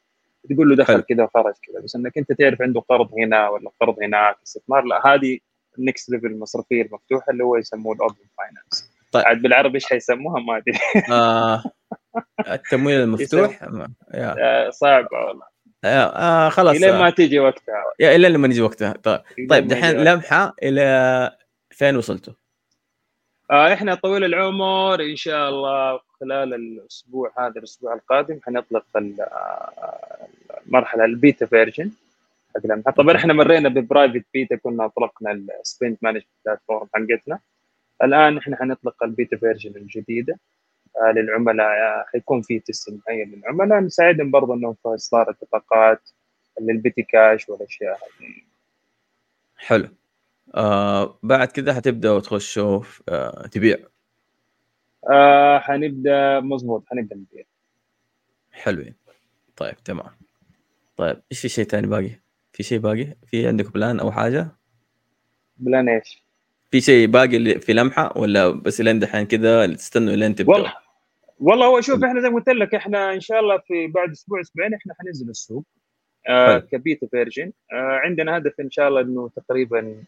تقول له دخل كذا وخرج كذا بس إنك أنت تعرف عنده قرض هنا ولا قرض هناك استثمار لا هذه ال next level المصرفية المفتوحة اللي هو يسموه ال open finance طيب. عاد بالعربي إيش حيسموها؟ ما أدري. آه التمويل [laughs] المفتوح؟ آه صعبة والله. آه خلاص. إلى ما تيجي وقتها. يا إلى لما يجي وقتها. طيب. طيب دحين لمحة إلى فين وصلتوا؟ آه إحنا طويل العمر إن شاء الله خلال الأسبوع هذا الأسبوع القادم حنطلق المرحله ال beta version طبعا إحنا مرينا ب private beta كنا اطلقنا ال spend management platform حقتنا. الآن إحنا حنطلق ال beta version الجديدة آه للعملاء حيكون في test معين للعملاء. نساعدهم برضه إنهم في إصدار البطاقات لل petty cash والأشياء هذه. حلو. آه بعد كده حتبداوا تخشوا آه تبيع. آه حنبدأ مضبوط حنبدأ نبيع. حلوين. طيب تمام. طيب إيش في شيء ثاني باقي؟ في شيء باقي؟ في عندك plan أو حاجة؟ plan إيش؟ في شيء باقي في لمحة ولا بس لين دحين كذا تستنوا لين تبدأ والله والله هو شوف إحنا زي ما قلت لك إحنا إن شاء الله في بعد أسبوع أسبوعين إحنا حننزل السوق. آه ك beta version آه عندنا هدف إن شاء الله إنه تقريبا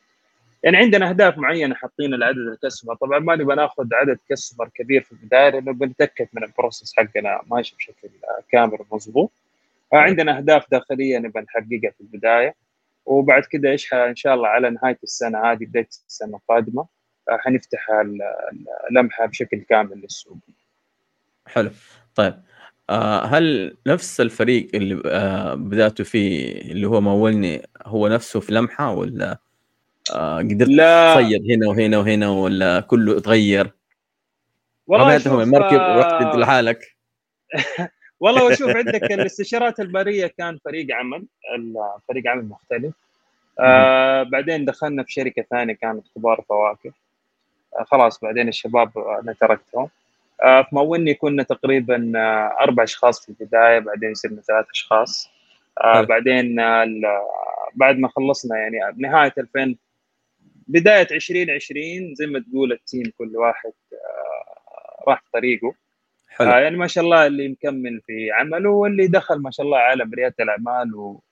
يعني عندنا أهداف معينة حاطين لعدد ال customer طبعا ما نبغى ناخذ عدد customer كبير في البداية لأنه بنتأكد من ال process حقنا ماشي بشكل كامل ومضبوط عندنا أهداف داخلية نبغى نحققها في البداية. وبعد كده إيش إن شاء الله على نهاية السنة هذه بداية السنة القادمة حنفتح اللمحة بشكل كامل للسوق. حلو. طيب آه هل نفس الفريق اللي آه بدأتوا فيه اللي هو مولني هو نفسه في لمحة ولا آه قدرت تصيد هنا وهنا وهنا ولا كله تغير؟ والله المركب ورحت انت لحالك. [laughs] والله شوف عندك الاستشارات البرية كان فريق عمل فريق عمل مختلف. آه بعدين دخلنا في شركة ثانية كانت كبار فواكه. آه خلاص بعدين الشباب أنا تركتهم. آه في موني كنا تقريبا آه أربع أشخاص في البداية بعدين صرنا ثلاث أشخاص. آه بعدين آه بعد ما خلصنا يعني نهاية 2000 بداية 2020 زي ما تقول التيم كل واحد آه راح في طريقه. حلو. آه يعني ما شاء الله اللي مكمل في عمله واللي دخل ما شاء الله عالم رياده الأعمال و...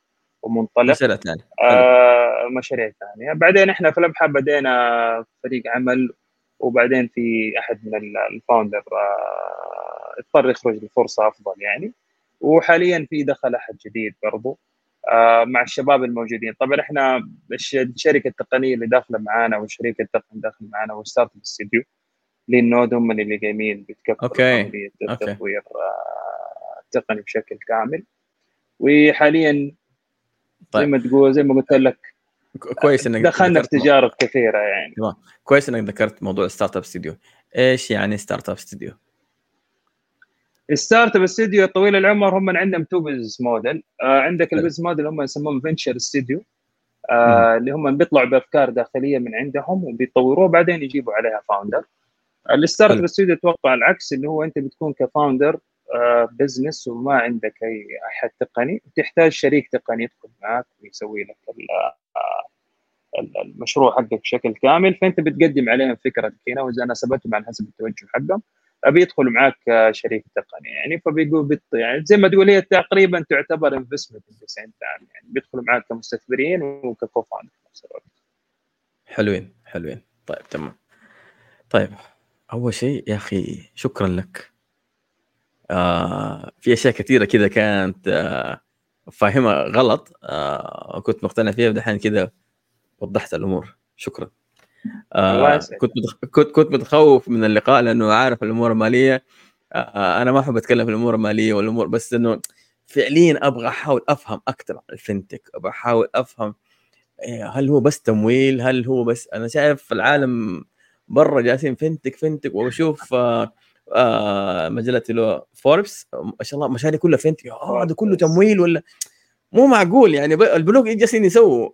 ومنطلق. مشاريع ثانية. آه مشاريع ثانية. بعدين إحنا في لمحه بدينا فريق عمل وبعدين في أحد من ال founder آه اضطر يخرج لفرصة أفضل يعني. وحاليا في دخل أحد جديد برضو. آه مع الشباب الموجودين. طبعا إحنا الشركة التقنية اللي داخلة معانا والشريك التقني داخل معانا هو startup studio للنود هم اللي قايمين بتكفر okay. التطوير التقني بشكل كامل. وحاليا طيب. زي ما تقول زي ما قلت لك كويس إنك دخلنا في تجارب كثيرة يعني. تمام. كويس إنك ذكرت موضوع startup studio إيش يعني startup studio؟ startup studio طويل العمر هم عندهم two business model آه عندك ال business model هم يسموهم venture studio آه اللي هم بيطلعوا بأفكار داخلية من عندهم وبيطوروها بعدين يجيبوا عليها founder ال startup studio أتوقع العكس اللي هو أنت بتكون ك founder business وما عندك أي أحد تقني. تحتاج شريك تقني يدخل معك ويسوي لك المشروع حقك بشكل كامل. فأنت بتقدم عليهم فكرتك هنا وإذا ناسبتهم على حسب التوجه حقهم. بيدخلوا معك شريك تقني يعني فبيقول بت... يعني زي ما تقول هي تقريبا تعتبر investment يعني بيدخلوا معك كمستثمرين وك co-founder في نفس الوقت. حلوين حلوين طيب تمام. طيب أول شيء يا أخي شكرا لك آه في أشياء كثيرة كذا كانت آه فاهمها غلط آه كنت مقتنع فيها ودحين كذا وضحت الأمور شكرا آه. كنت. كنت كنت متخوف من اللقاء لأنه عارف الأمور المالية آه أنا ما أحب أتكلم في الأمور المالية والأمور بس إنه فعليا أبغى أحاول أفهم أكثر عن الفنتك أبغى أحاول أفهم إيه، هل هو بس تمويل هل هو بس أنا شايف العالم برا جالسين فنتك فنتك وبشوف آه آه مجلة هو فوربس ما شاء الله مشاريع كلها فنتك هذا كله تمويل ولا مو معقول يعني البنوك جالسين يسووا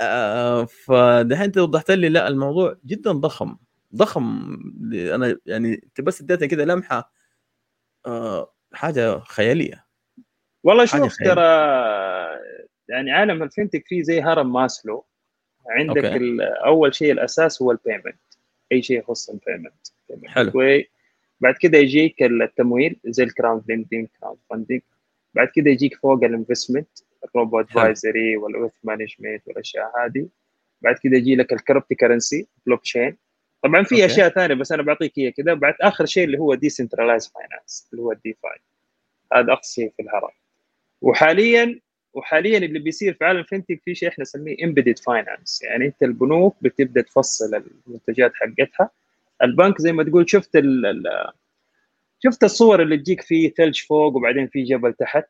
آه فدحين انت وضحت لي لا الموضوع جدا ضخم ضخم. أنا يعني انت بس اديتني كده لمحة آه حاجة خيالية. والله شوف. ترى يعني عالم ال fintech فيه زي هرم ماسلو. عندك أول شيء الأساس هو ال payment أي شيء يخص ال payment حلو. بعد كده يجيك التمويل زي ال crowdlending crowdfunding بعد كده يجيك فوق ال investment. ال robo advisory وال wealth management والأشياء هذه. بعد كده يجي لك ال cryptocurrency blockchain طبعا في. أشياء ثانية بس أنا بعطيك هي كده. بعد آخر شيء اللي هو decentralized finance اللي هو ال DeFi هذا اقصى شيء في الهرم. وحاليا وحاليا اللي بيصير في عالم ال fintech في شيء إحنا نسميه embedded finance يعني أنت البنوك بتبدأ تفصل المنتجات حقتها. البنك زي ما تقول شفت ال شفت الصور اللي تجيك فيه ثلج فوق وبعدين في جبل تحت؟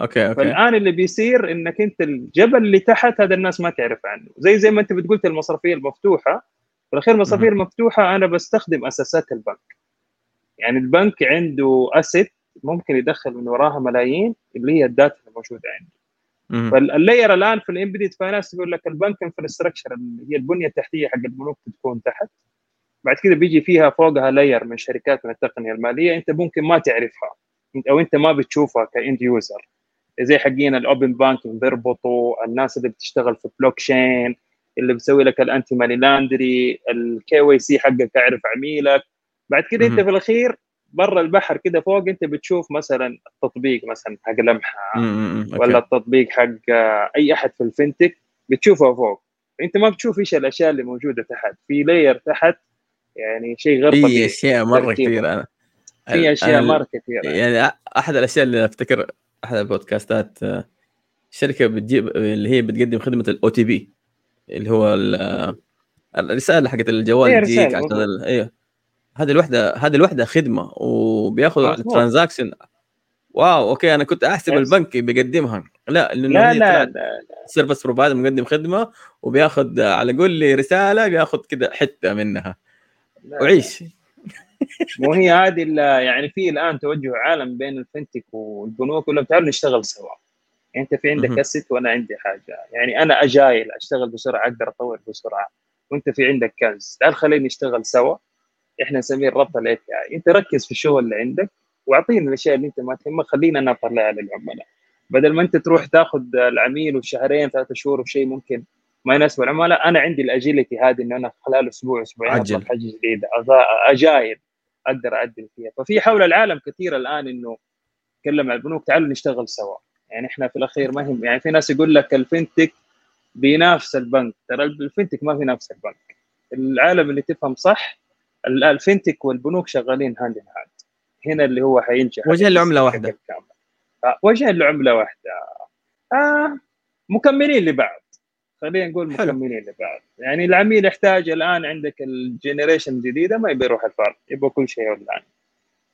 okay okay. فالآن اللي بيصير إنك أنت الجبل اللي تحت هذا الناس ما تعرف عنه. زي زي ما أنت بتقول المصرفية المفتوحة. في الاخير المصرفيه المفتوحة أنا بستخدم أساسات البنك. يعني البنك عنده asset ممكن يدخل من وراها ملايين اللي هي ال data الموجوده عنده. مهم. فال layer الآن في ال embedded finance يقول لك البنك infrastructure اللي هي البنية التحتية حق البنوك بتكون تحت. بعد كده بيجي فيها فوقها layer من شركات من التقنية المالية أنت ممكن ما تعرفها. أو أنت ما بتشوفها ك end user زي حقين ال open banking بيربطوا الناس اللي بتشتغل في بلوك تشين اللي بيسوي لك ال anti money laundry ال KYC حقك تعرف عميلك بعد كده انت. في الأخير برا البحر كده فوق انت بتشوف مثلا التطبيق مثلا حق لمحة ولا. التطبيق حق أي أحد في ال fintech بتشوفها فوق انت ما بتشوف إيش الأشياء اللي موجودة تحت في layer تحت يعني شيء غير في طبيعي أشياء مرة تركيبة. كثير أنا في أشياء مرة كثيرة يعني أحد الأشياء اللي أفتكر أحد ال podcastات آه، شركة بتجيب اللي هي بتقدم خدمة ال OTP اللي هو آه، الرسالة حقت الجوال تجيك عشان أيوه. هذه الوحدة هذه الوحدة خدمة وبياخذوا على. ال transaction. wow okay أنا كنت أحسب. البنك بيقدمها. لا لأنه لا لا, لا service provider مقدم خدمة وبياخذ على قول رسالة بياخذ كده حتة منها. لا. وعيش. مو هي هذه يعني في الآن توجه عالم بين ال fintech والبنوك ولا تعالوا نشتغل سوا. يعني أنت في عندك. asset وأنا عندي حاجة. يعني أنا agile أشتغل بسرعة أقدر أطور بسرعة. وأنت في عندك كنز. تعال خلينا نشتغل سوا. إحنا نسميه الربط ال API أنت ركز في الشغل اللي عندك وأعطيني الأشياء اللي أنت ما تهمك. خلينا أنا اطلعها للعملاء بدل ما أنت تروح تاخذ العميل وشهرين ثلاثة شهور وشيء ممكن ما يناسب العملاء أنا عندي ال agility هذه ان أنا خلال أسبوع أسبوعين. أطلع حاجة جديدة. agile. أقدر أعدل فيها. ففي حول العالم كثير الآن إنه تكلم عن البنوك تعالوا نشتغل سوا. يعني إحنا في الأخير ما هم يعني في ناس يقول لك ال fintech بينافس البنك. ترى ال fintech ما بينافس البنك. العالم اللي تفهم صح ال- ال fintech والبنوك شغالين hand in hand هنا اللي هو حينجح. وجه. بشكل كامل. آه، وجه العملة واحدة. آه مكملين لبعض. خلينا نقول. مكملين لبعض. يعني العميل يحتاج الآن عندك ال generation الجديده ما يبي يروح الفرق يبغى كل شيء اونلاين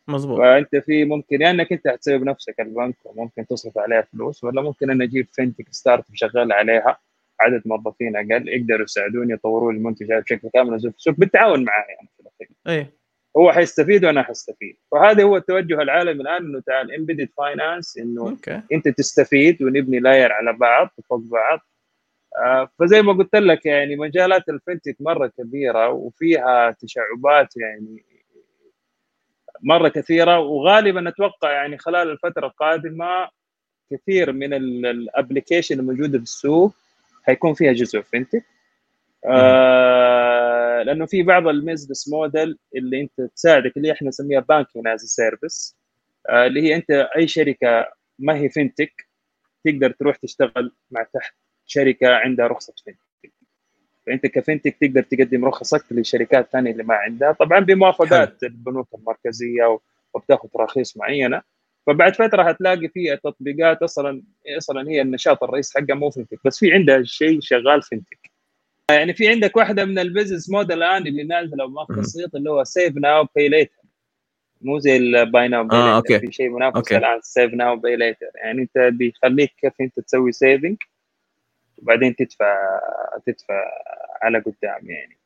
مظبوط. فأنت في ممكن يا إنك أنت حتسوي بنفسك البنك وممكن تصرف عليها فلوس ولا ممكن أنا أجيب fintech start شغال عليها عدد موظفين أقل يقدروا يساعدوني يطوروا لي المنتج بشكل كامل. في السوق بالتعاون معي يعني في الأخير. إي. هو حيستفيد وأنا حستفيد. فهذا هو التوجه العالمي الآن إنه تعال embedded finance إنه أنت تستفيد ونبني layer على بعض وفوق بعض. فزي ما قلت لك يعني مجالات ال fintech مرة كبيرة وفيها تشعبات يعني مرة كثيرة وغالبا أتوقع يعني خلال الفترة القادمة كثير من ال application الموجودة في السوق حيكون فيها جزء fintech. آه لأنه في بعض ال business model اللي أنت تساعدك اللي إحنا نسميها banking as service اللي هي أنت أي شركة ما هي fintech تقدر تروح تشتغل مع تحت. شركة عندها رخصة fintech فأنت ك fintech تقدر تقدم رخصك للشركات الثانية اللي ما عندها. طبعا بموافقات البنوك المركزية وبتاخذ تراخيص معينة. فبعد فترة هتلاقي في تطبيقات أصلا أصلا هي النشاط الرئيسي حقها مو fintech بس في عندها شيء شغال fintech. يعني في عندك واحدة من ال business model الآن اللي نازلة مم. بسيط اللي هو save now buy later. مو زي ال buy now آه، okay. في شيء منافس. الآن save now buy later. يعني أنت بيخليك كيف أنت تسوي saving وبعدين تدفع تدفع على قدام يعني.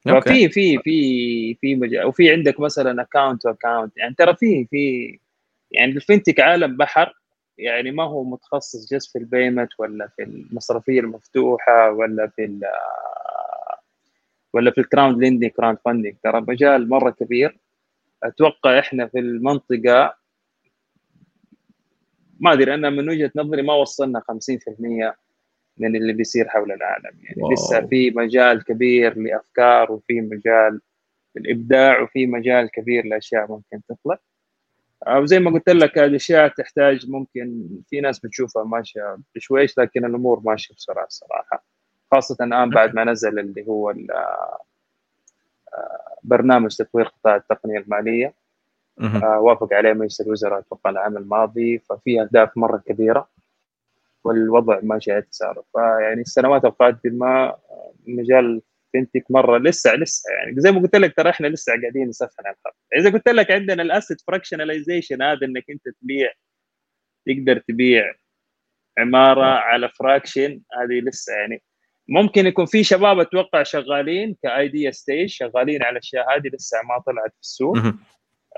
ففي في في في مجال وفي عندك مثلا account account يعني ترى في في يعني ال fintech عالم بحر يعني ما هو متخصص just في ال payment ولا في المصرفية المفتوحة ولا في ولا في ال crowd lending crowd funding ترى مجال مرة كبير. أتوقع إحنا في المنطقة ما أدري أنا من وجهة نظري ما وصلنا 50% من اللي بيصير حول العالم. يعني واو. لسه في مجال كبير لأفكار وفي مجال للإبداع وفي مجال كبير لأشياء ممكن تطلع أو زي ما قلت لك هذه أشياء تحتاج ممكن في ناس بتشوفها ماشية بشويش لكن الأمور ماشية بسرعة الصراحه خاصة الآن بعد ما نزل اللي هو آه، برنامج تطوير قطاع التقنية المالية. آه، وافق عليه مجلس الوزراء أتوقع العام الماضي. ففي أهداف مرة كبيرة. والوضع ماشي على تسارع فيعني السنوات القادمه مجال fintech مرة لسه لسه يعني زي ما قلت لك ترى إحنا لسه قاعدين نسخن على الخط. إذا قلت لك عندنا ال asset fractionalization هذا إنك أنت تبيع تقدر تبيع عمارة على fraction هذه لسه يعني ممكن يكون في شباب أتوقع شغالين ك idea stage شغالين على الأشياء هذه لسه ما طلعت في السوق.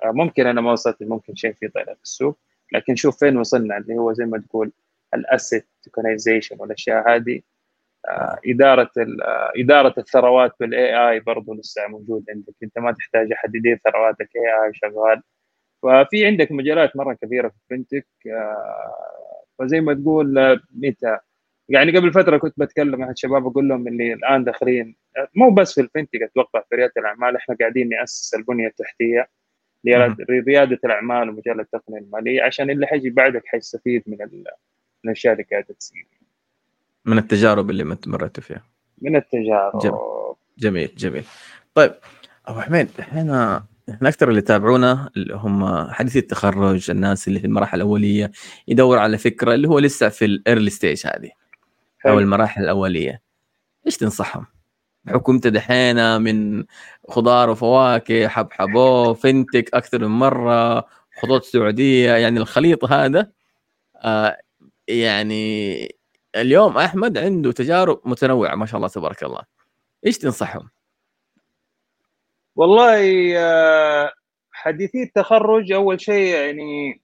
آه، ممكن أنا ما وصلت ممكن شيء في طلع في السوق. لكن شوف فين وصلنا اللي هو زي ما تقول ال asset tokenization والأشياء هذه. آه، إدارة آه، إدارة الثروات بال AI برضه لسه موجود عندك. أنت ما تحتاج أحد يدير ثرواتك. AI شغال. ففي عندك مجالات مرة كبيرة في ال fintech آه، فزي ما تقول متى؟ يعني قبل فترة كنت بتكلم مع الشباب أقول لهم اللي الآن داخلين مو بس في ال fintech أتوقع في ريادة الأعمال. إحنا قاعدين نأسس البنية التحتية. لريادة الأعمال ومجال التقنية المالية. عشان اللي حيجي بعدك حيستفيد من الأشياء اللي قاعدة تصير من التجارب اللي مريتوا فيها من التجارب جميل. جميل جميل طيب أبو حميد إحنا إحنا أكثر اللي يتابعونا اللي هم حديثي التخرج الناس اللي في المراحل الأولية يدور على فكرة اللي هو لسه في ال early stage هذه أو. المراحل الأولية إيش تنصحهم؟ بحكم أنت دحين من خضار وفواكه حبحبو فنتك أكثر من مرة خطوط سعودية يعني الخليط هذا آه يعني اليوم أحمد عنده تجارب متنوعة ما شاء الله تبارك الله. إيش تنصحهم؟ والله آه، حديثي التخرج أول شيء يعني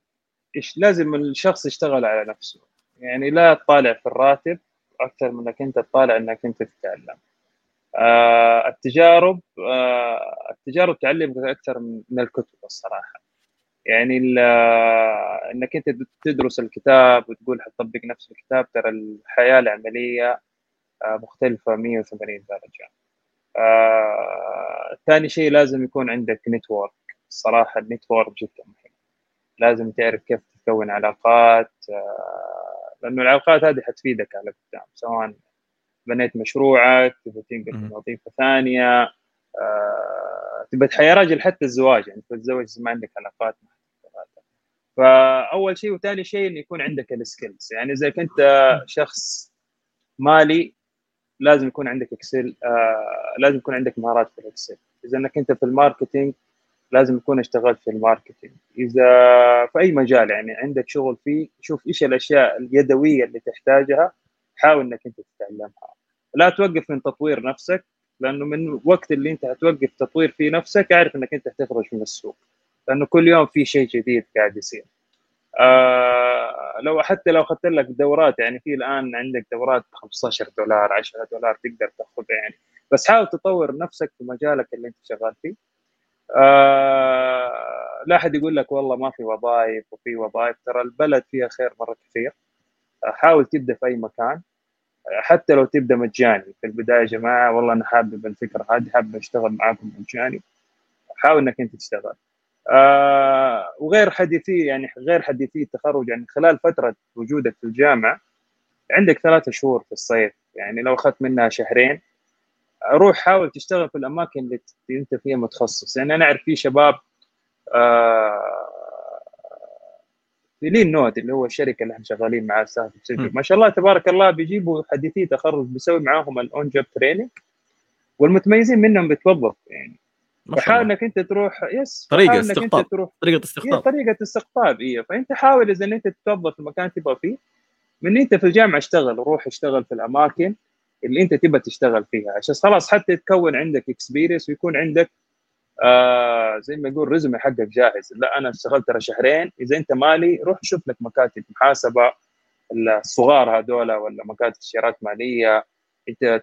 لازم الشخص يشتغل على نفسه. يعني لا تطالع في الراتب أكثر من إنك أنت تطالع إنك أنت تتعلم. آه التجارب آه التجارب تعلمك أكثر من الكتب الصراحة. يعني آه، إنك أنت تدرس الكتاب وتقول حتطبق نفس الكتاب ترى الحياة العملية آه مختلفة 180 درجة آه، ثاني شيء لازم يكون عندك network الصراحة ال network جدا مهم لازم تعرف كيف تكون علاقات آه، لأنه العلاقات هذه حتفيدك على قدام سواء بنيت مشروعك تبغى تنقل. من وظيفة ثانية آه، تبغى يا راجل حتى الزواج يعني تتزوج ما عندك علاقات مع. فأول شيء وثاني شيء إنه يكون عندك ال skills يعني إذا كنت شخص مالي لازم يكون عندك Excel آه لازم يكون عندك مهارات في ال Excel إذا إنك أنت في ال marketing لازم يكون اشتغلت في الماركتينج. إذا في أي مجال يعني عندك شغل فيه شوف إيش الأشياء اليدوية اللي تحتاجها حاول إنك أنت تتعلمها. لا توقف من تطوير نفسك لأنه من وقت اللي أنت هتوقف تطوير في نفسك أعرف إنك أنت هتخرج من السوق. لأنه كل يوم في شيء جديد قاعد يصير. آه لو حتى لو أخذت لك دورات يعني في الآن عندك دورات ب 15 دولار 10 دولار تقدر تاخذها يعني. بس حاول تطور نفسك في مجالك اللي أنت شغال فيه. آه لا أحد يقول لك والله ما في وظائف وفي وظائف ترى البلد فيها خير مرة كثير. آه حاول تبدأ في أي مكان. آه حتى لو تبدأ مجاني. في البداية يا جماعة والله أنا حابب الفكرة هذه حابب أشتغل معاكم مجاني. حاول إنك أنت تشتغل. آه وغير حديثي يعني غير حديثي التخرج يعني خلال فترة وجودك في الجامعة عندك ثلاثة شهور في الصيف يعني لو أخذت منها شهرين روح حاول تشتغل في الأماكن اللي أنت فيها متخصص يعني أنا أعرف في شباب آه في Lean Node اللي هو الشركة اللي إحنا شغالين معاها ما شاء الله تبارك الله بيجيبوا حديثي تخرج بيسوي معاهم ال on job training والمتميزين منهم بتوظف يعني. فحاول انك أنت تروح يس طريقة استقطاب. تروح. طريقة استقطاب. طريقة استقطاب أيوه فأنت حاول إذا أنت تتوظف في المكان تبغى فيه من أنت في الجامعة اشتغل روح اشتغل في الأماكن اللي أنت تبغى تشتغل فيها عشان خلاص حتى تكون عندك experience ويكون عندك آه زي ما يقول résumé حقك جاهز. لا أنا اشتغلت ترى شهرين إذا أنت مالي روح شوف لك مكاتب محاسبة الصغار هذول ولا مكاتب استشارات مالية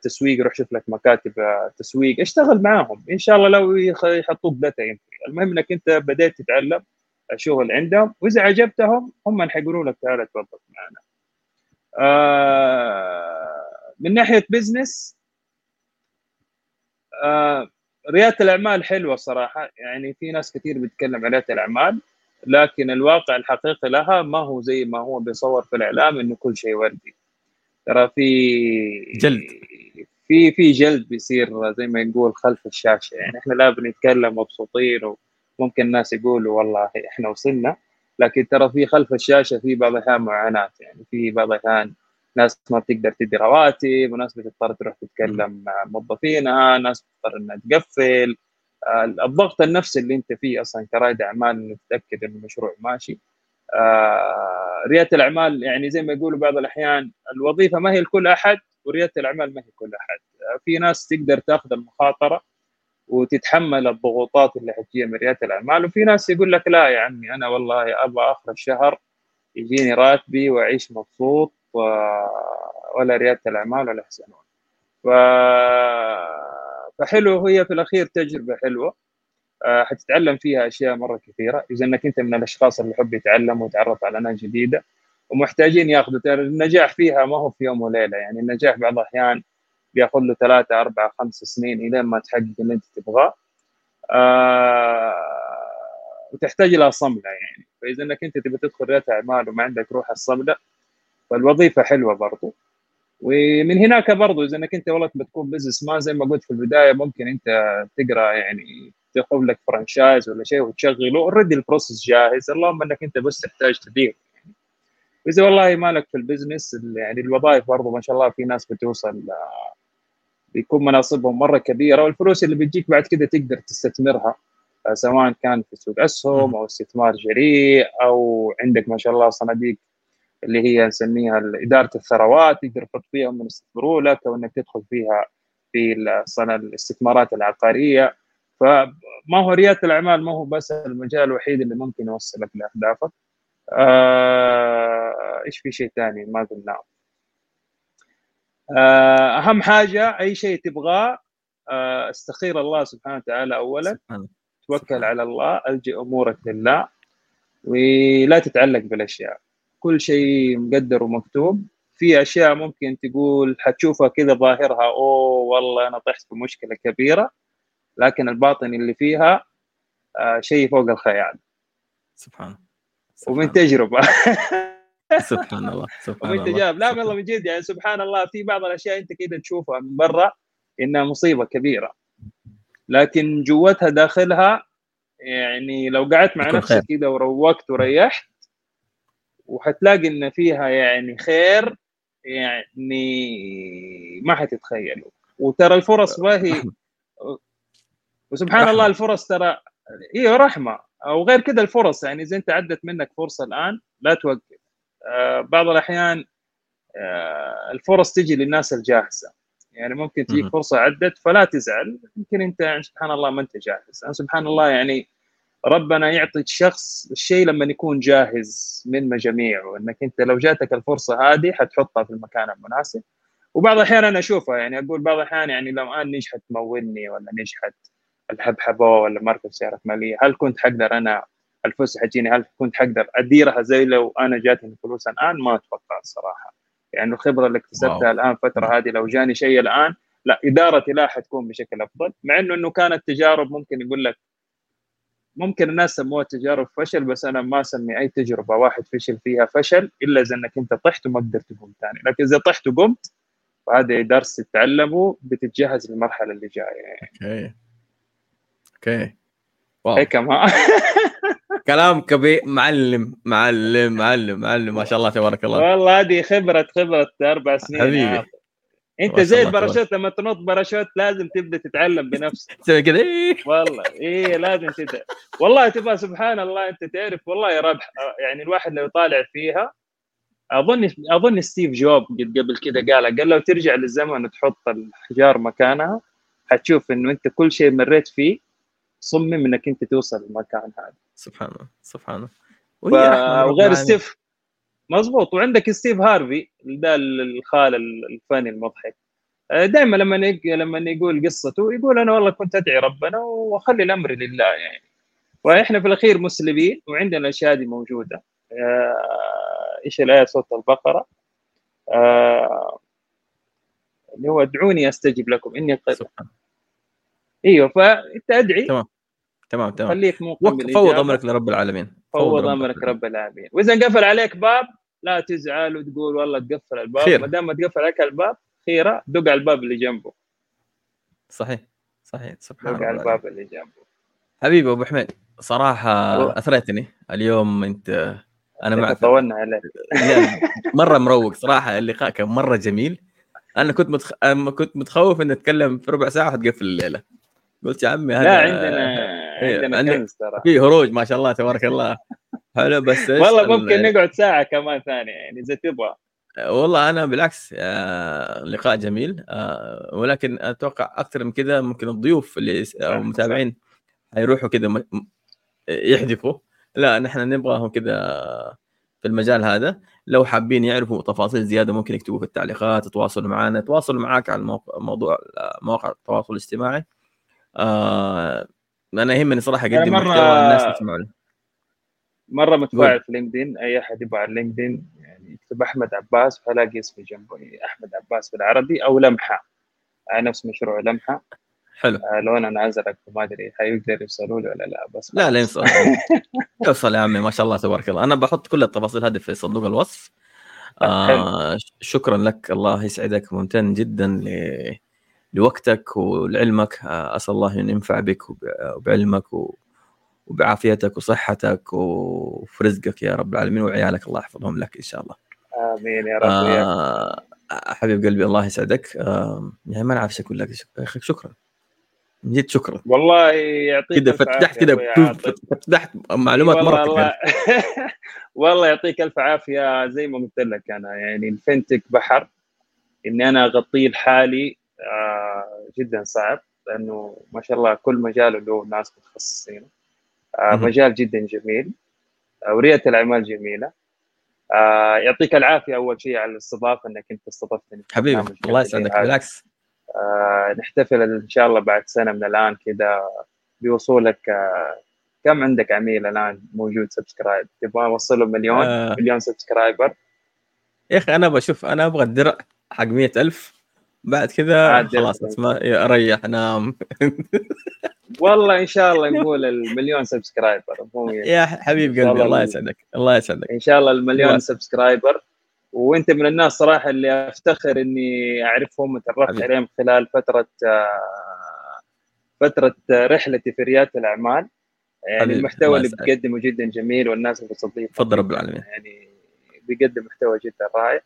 تسويق روح شوف لك مكاتب آه، تسويق. اشتغل معاهم. إن شاء الله لو يحطوك data entry المهم إنك أنت بديت تتعلم الشغل عندهم وإذا عجبتهم هم حيقولوا لك تعال توظف معنا. آه من ناحية بزنس آه ريادة الأعمال حلوة صراحة. يعني في ناس كثير بتتكلم عن ريادة الأعمال لكن الواقع الحقيقي لها ما هو زي ما هو بيصور في الإعلام إنه كل شيء وردي. ترى في جلد. في في جلد بيصير زي ما نقول خلف الشاشة. يعني إحنا لا بنتكلم مبسوطين وممكن الناس يقولوا والله إحنا وصلنا لكن ترى في خلف الشاشة في بعض الأحيان معاناة. يعني في بعض الأحيان ناس ما بتقدر تدي رواتب وناس بتضطر تروح تتكلم مع موظفينها ناس بتضطر إنها تقفل. الضغط النفسي اللي أنت فيه أصلا كرائد أعمال إنك تتأكد انه المشروع ماشي. ريادة الأعمال يعني زي ما يقولوا بعض الأحيان الوظيفة ما هي لكل أحد وريادة الأعمال ما هي كل أحد. آه، في ناس تقدر تأخذ المخاطرة وتتحمل الضغوطات اللي حتجيها من ريادة الأعمال وفي ناس يقول لك لا يا عمي أنا والله أبغى آخر الشهر يجيني راتبي وأعيش مبسوط ولا ريادة الأعمال ولا يحسنون. ف... فحلو هي في الأخير تجربة حلوة. آه، حتتعلم فيها أشياء مرة كثيرة. إذا إنك أنت من الأشخاص اللي يحب يتعلم ويتعرف على ناس جديدة ومحتاجين ياخذوا النجاح فيها ما هو في يوم وليلة. يعني النجاح بعض الأحيان بياخذ له ثلاثة أربعة خمس سنين إلى ما تحقق اللي أنت تبغاه. آه وتحتاج إلى صملة يعني. فإذا أنك أنت تبي تدخل ريادة أعمال وما عندك روح الصملة فالوظيفة حلوة برضو. ومن هناك برضو إذا إنك أنت والله بتكون businessman زي ما قلت في البداية ممكن أنت تقرأ يعني تاخذ لك franchise ولا شيء وتشغله. already ال process جاهز. اللهم إنك أنت بس تحتاج تدير واذا والله مالك في البزنس يعني الوظائف برضو ما شاء الله في ناس بتوصل بيكون مناصبهم مرة كبيرة. والفلوس اللي بتجيك بعد كده تقدر تستثمرها سواء كان في سوق أسهم أو استثمار جريء أو عندك ما شاء الله صناديق اللي هي نسميها إدارة الثروات يقدر يحط فيها من يستثمروا لك أو إنك تدخل فيها في الاستثمارات العقارية. فما هو ريادة الأعمال؟ ما هو بس المجال الوحيد اللي ممكن يوصلك لأهدافك. آه إيش في شيء ثاني؟ ما قلناه آه أهم حاجة أي شيء تبغاه آه استخير الله سبحانه وتعالى اولا. توكل على الله ألجئ أمورك لله ولا تتعلق بالأشياء. كل شيء مقدر ومكتوب. في أشياء ممكن تقول حتشوفها كذا ظاهرها أوه والله أنا طحت في مشكلة كبيرة. لكن الباطن اللي فيها آه شيء فوق الخيال. سبحان ومن تجربة. [laughs] سبحان الله. سبحان ومن تجارب. لا والله من جد يعني سبحان الله في بعض الأشياء أنت كذا تشوفها من برا إنها مصيبة كبيرة. لكن جوتها داخلها يعني لو قعدت مع نفسك كذا وروقت وريحت وحتلاقي إن فيها يعني خير يعني ما حتتخيلوا وترى الفرص ما هي [laughs] وسبحان رحمة. الله الفرص ترى أيوه رحمة. أو غير كذا الفرص يعني إذا أنت عدت منك فرصة الآن لا توقف. آه بعض الأحيان آه الفرص تجي للناس الجاهزة. يعني ممكن تجيك فرصة عدت فلا تزعل. يمكن أنت يعني سبحان الله ما أنت جاهز. أنا سبحان الله يعني ربنا يعطي الشخص الشيء لما يكون جاهز من مجاميعه. إنك أنت لو جاتك الفرصة هذه حتحطها في المكان المناسب. وبعض الأحيان أنا أشوفها يعني أقول بعض الأحيان يعني لو آن نجحت تمولني ولا نجحت الحبحبه ولا مركب سيارة مالية؟ هل كنت حقدر أنا الفلوس حتجيني؟ هل كنت حقدر أديرها زي لو أنا جاتني الفلوس؟ الآن ما أتوقع الصراحة. يعني الخبرة اللي اكتسبتها الآن الفترة هذه لو جاني شيء الآن لا ادارتي لا حتكون بشكل أفضل مع إنه إنه كانت تجارب ممكن يقول لك ممكن الناس سموها تجارب فشل بس أنا ما أسمي أي تجربة واحد فشل فيها فشل إلا إذا إنك أنت طحت وما قدرت تقوم ثاني. لكن إذا طحت وقمت فهذا درس تتعلمه بتتجهز للمرحلة اللي جاية يعني. Okay. Okay. Wow. هيك ما. [laughs] كلام كبير. معلم معلم معلم معلم. ما شاء الله تبارك الله. والله هذه خبرة خبرة أربع سنين. حبيبي. أنت زي. الباراشوت لما تنط باراشوت لازم تبدأ تتعلم بنفسك. [laughs] تسوي كذا. والله. إيه لازم تبدأ. والله تبغى سبحان الله أنت تعرف والله يا ربح يعني الواحد لو يطالع فيها أظن أظن ستيف جوب قد قبل كذا قال قال لو ترجع للزمن وتحط الحجار مكانها حتشوف إنه أنت كل شيء مريت فيه صمم إنك أنت توصل للمكان هذا. سبحان الله سبحان الله. ف... وغير العالمين. ستيف مظبوط. وعندك ستيف هارفي ده الخال الفني المضحك. دائما لما. لما يقول قصته يقول أنا والله كنت أدعي ربنا وأخلي الأمر لله يعني. وإحنا في الأخير مسلمين وعندنا الاشياء دي موجودة. آه، إيش الآية؟ صوت البقرة. آه، اللي هو ادعوني أستجب لكم. إني قد إيوه فأنت أدعي. تمام. تمام تمام. خليك موقن. فوض أمرك لرب العالمين. فوض أمرك رب العالمين. وإذا انقفل عليك باب لا تزعل وتقول والله تقفل الباب. ما دام ما تقفل عليك الباب خيرة دق على الباب اللي جنبه. صحيح صحيح. سبحان دق الله. على الباب اللي جنبه. حبيبي أبو حميد صراحة والله. أثريتني. اليوم أنت أنا معك. طولنا عليك. مرة مروق صراحة. اللقاء كان مرة جميل. أنا كنت متخ... كنت متخوف ان أتكلم في ربع ساعة وتقفل الليلة. قلت يا عمي هذا لا عندنا [laughs] إيه، عندنا كنز ترى. في هروج ما شاء الله تبارك الله. [laughs] حلو بس والله ال- ممكن نقعد ساعة كمان ثانية يعني إذا تبغى. والله أنا بالعكس آه، لقاء جميل. آه، ولكن أتوقع أكثر من كذا ممكن الضيوف اللي أو المتابعين حيروحوا كذا يحذفوا. لا نحن نبغاهم كذا في المجال هذا. لو حابين يعرفوا تفاصيل زيادة ممكن يكتبوا في التعليقات يتواصلوا معنا. يتواصلوا معاك على الموقع موضوع مواقع التواصل الاجتماعي. آه أنا يهمني صراحة اقدم مرة- محتوى الناس تسمعوا له مرة متفاعل في لينكدين أي أحد يبغى على لينكدين يعني يكتب أحمد عباس فلاقي اسمي جنبه. أحمد عباس بالعربي أو لمحة. نفس مشروع لمحة. حلو. آه، لو أنا نازلك ما أدري حيقدر يوصلوا لي ولا لا بس لا لا يوصل [laughs] يوصل يا عمي ما شاء الله تبارك الله. أنا بحط كل التفاصيل هذه في صندوق الوصف. آه شكرا لك. الله يسعدك. ممتن جدا ل... لوقتك ولعلمك آه أسأل الله أن ينفع بك وب... وبعلمك. وبعافيتك وصحتك وفي رزقك يا رب العالمين وعيالك الله يحفظهم لك إن شاء الله آمين يا رب. آه حبيب قلبي الله يسعدك آه يعني ما نعرف إيش أقول لك يا أخي شكرا من جد شكرا والله يعطيك كذا فتحت كذا. فتحت معلومات والله مرة الله كثيرة. والله يعطيك ألف عافية زي ما قلت لك أنا يعني الفنتك بحر إني أنا أغطيه لحالي جدا صعب لأنه ما شاء الله كل مجال له ناس متخصصين. آه. مجال جدا جميل. آه ورياده الأعمال جميلة. آه يعطيك العافية أول شيء على الاستضافة إنك أنت استضفتني حبيبي الله يسعدك. بالعكس. آه نحتفل إن شاء الله بعد سنة من الآن كذا بوصولك. آه كم عندك عميل الآن موجود subscribe؟ تبغى اوصله مليون؟ آه. مليون subscriber؟ يا أخي أنا بشوف أنا أبغى الدرع حق مئة ألف. بعد كذا خلاص. اسمع أريح نام [laughs] والله إن شاء الله نقول المليون subscriber. يا حبيب إن شاء قلبي الله الله ال- يسعدك الله يسعدك إن شاء الله المليون. سبسكرايبر وأنت من الناس صراحة اللي أفتخر إني أعرفهم وتعرفت. عليهم خلال فترة آه، فترة رحلتي في ريادة الأعمال يعني المحتوى اللي. بتقدمه جدا جميل والناس اللي بتستضيفه تفضل رب العالمين يعني بيقدم محتوى جدا رائع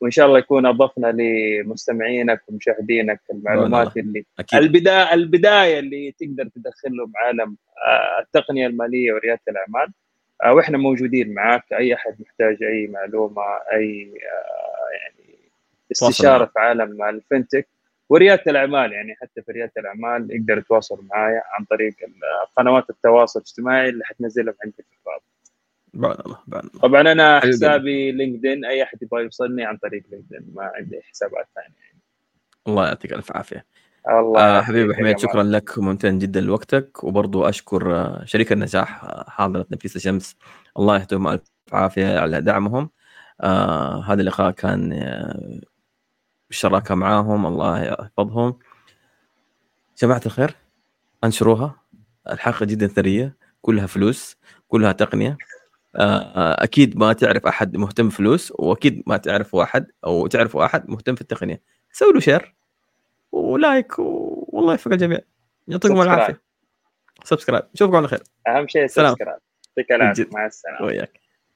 وإن شاء الله يكون أضفنا لمستمعينك ومشاهدينك المعلومات اللي أكيد. البدايه البداية اللي تقدر تدخلهم عالم آه، التقنية المالية وريادة الأعمال. آه، وإحنا موجودين معاك. أي أحد محتاج أي معلومة أي آه، يعني استشارة. في عالم الفنتك وريادة الأعمال يعني حتى في ريادة الأعمال يقدر يتواصل معايا عن طريق قنوات التواصل الاجتماعي اللي حتنزلهم عندي في الرابط بعد الله بعد الله. طبعا أنا. حسابي لينكدين أي أحد يبغى يوصلني عن طريق لينكدين ما عندي حسابات ثانية. الله يعطيك ألف عافية. الله آه حبيبي حميد. شكرا لك وممتن جدا لوقتك. وبرضو أشكر آه، شريك النجاح آه، حاضرة نفيسه شمس الله يهديهم ألف عافية على دعمهم. آه هذا اللقاء كان آه بالشراكه معاهم. الله يحفظهم. جماعة الخير أنشروها. الحلقة جدا ثرية كلها فلوس كلها تقنية. آه، أكيد ما تعرف أحد مهتم فلوس وأكيد ما تعرف واحد أو تعرف احد مهتم في التقنية. سوي له share و like و- والله يوفق الجميع. يعطيكم. العافية. Subscribe نشوفكم على خير. أهم شيء. Subscribe يعطيك العافية. مع السلامة. وياك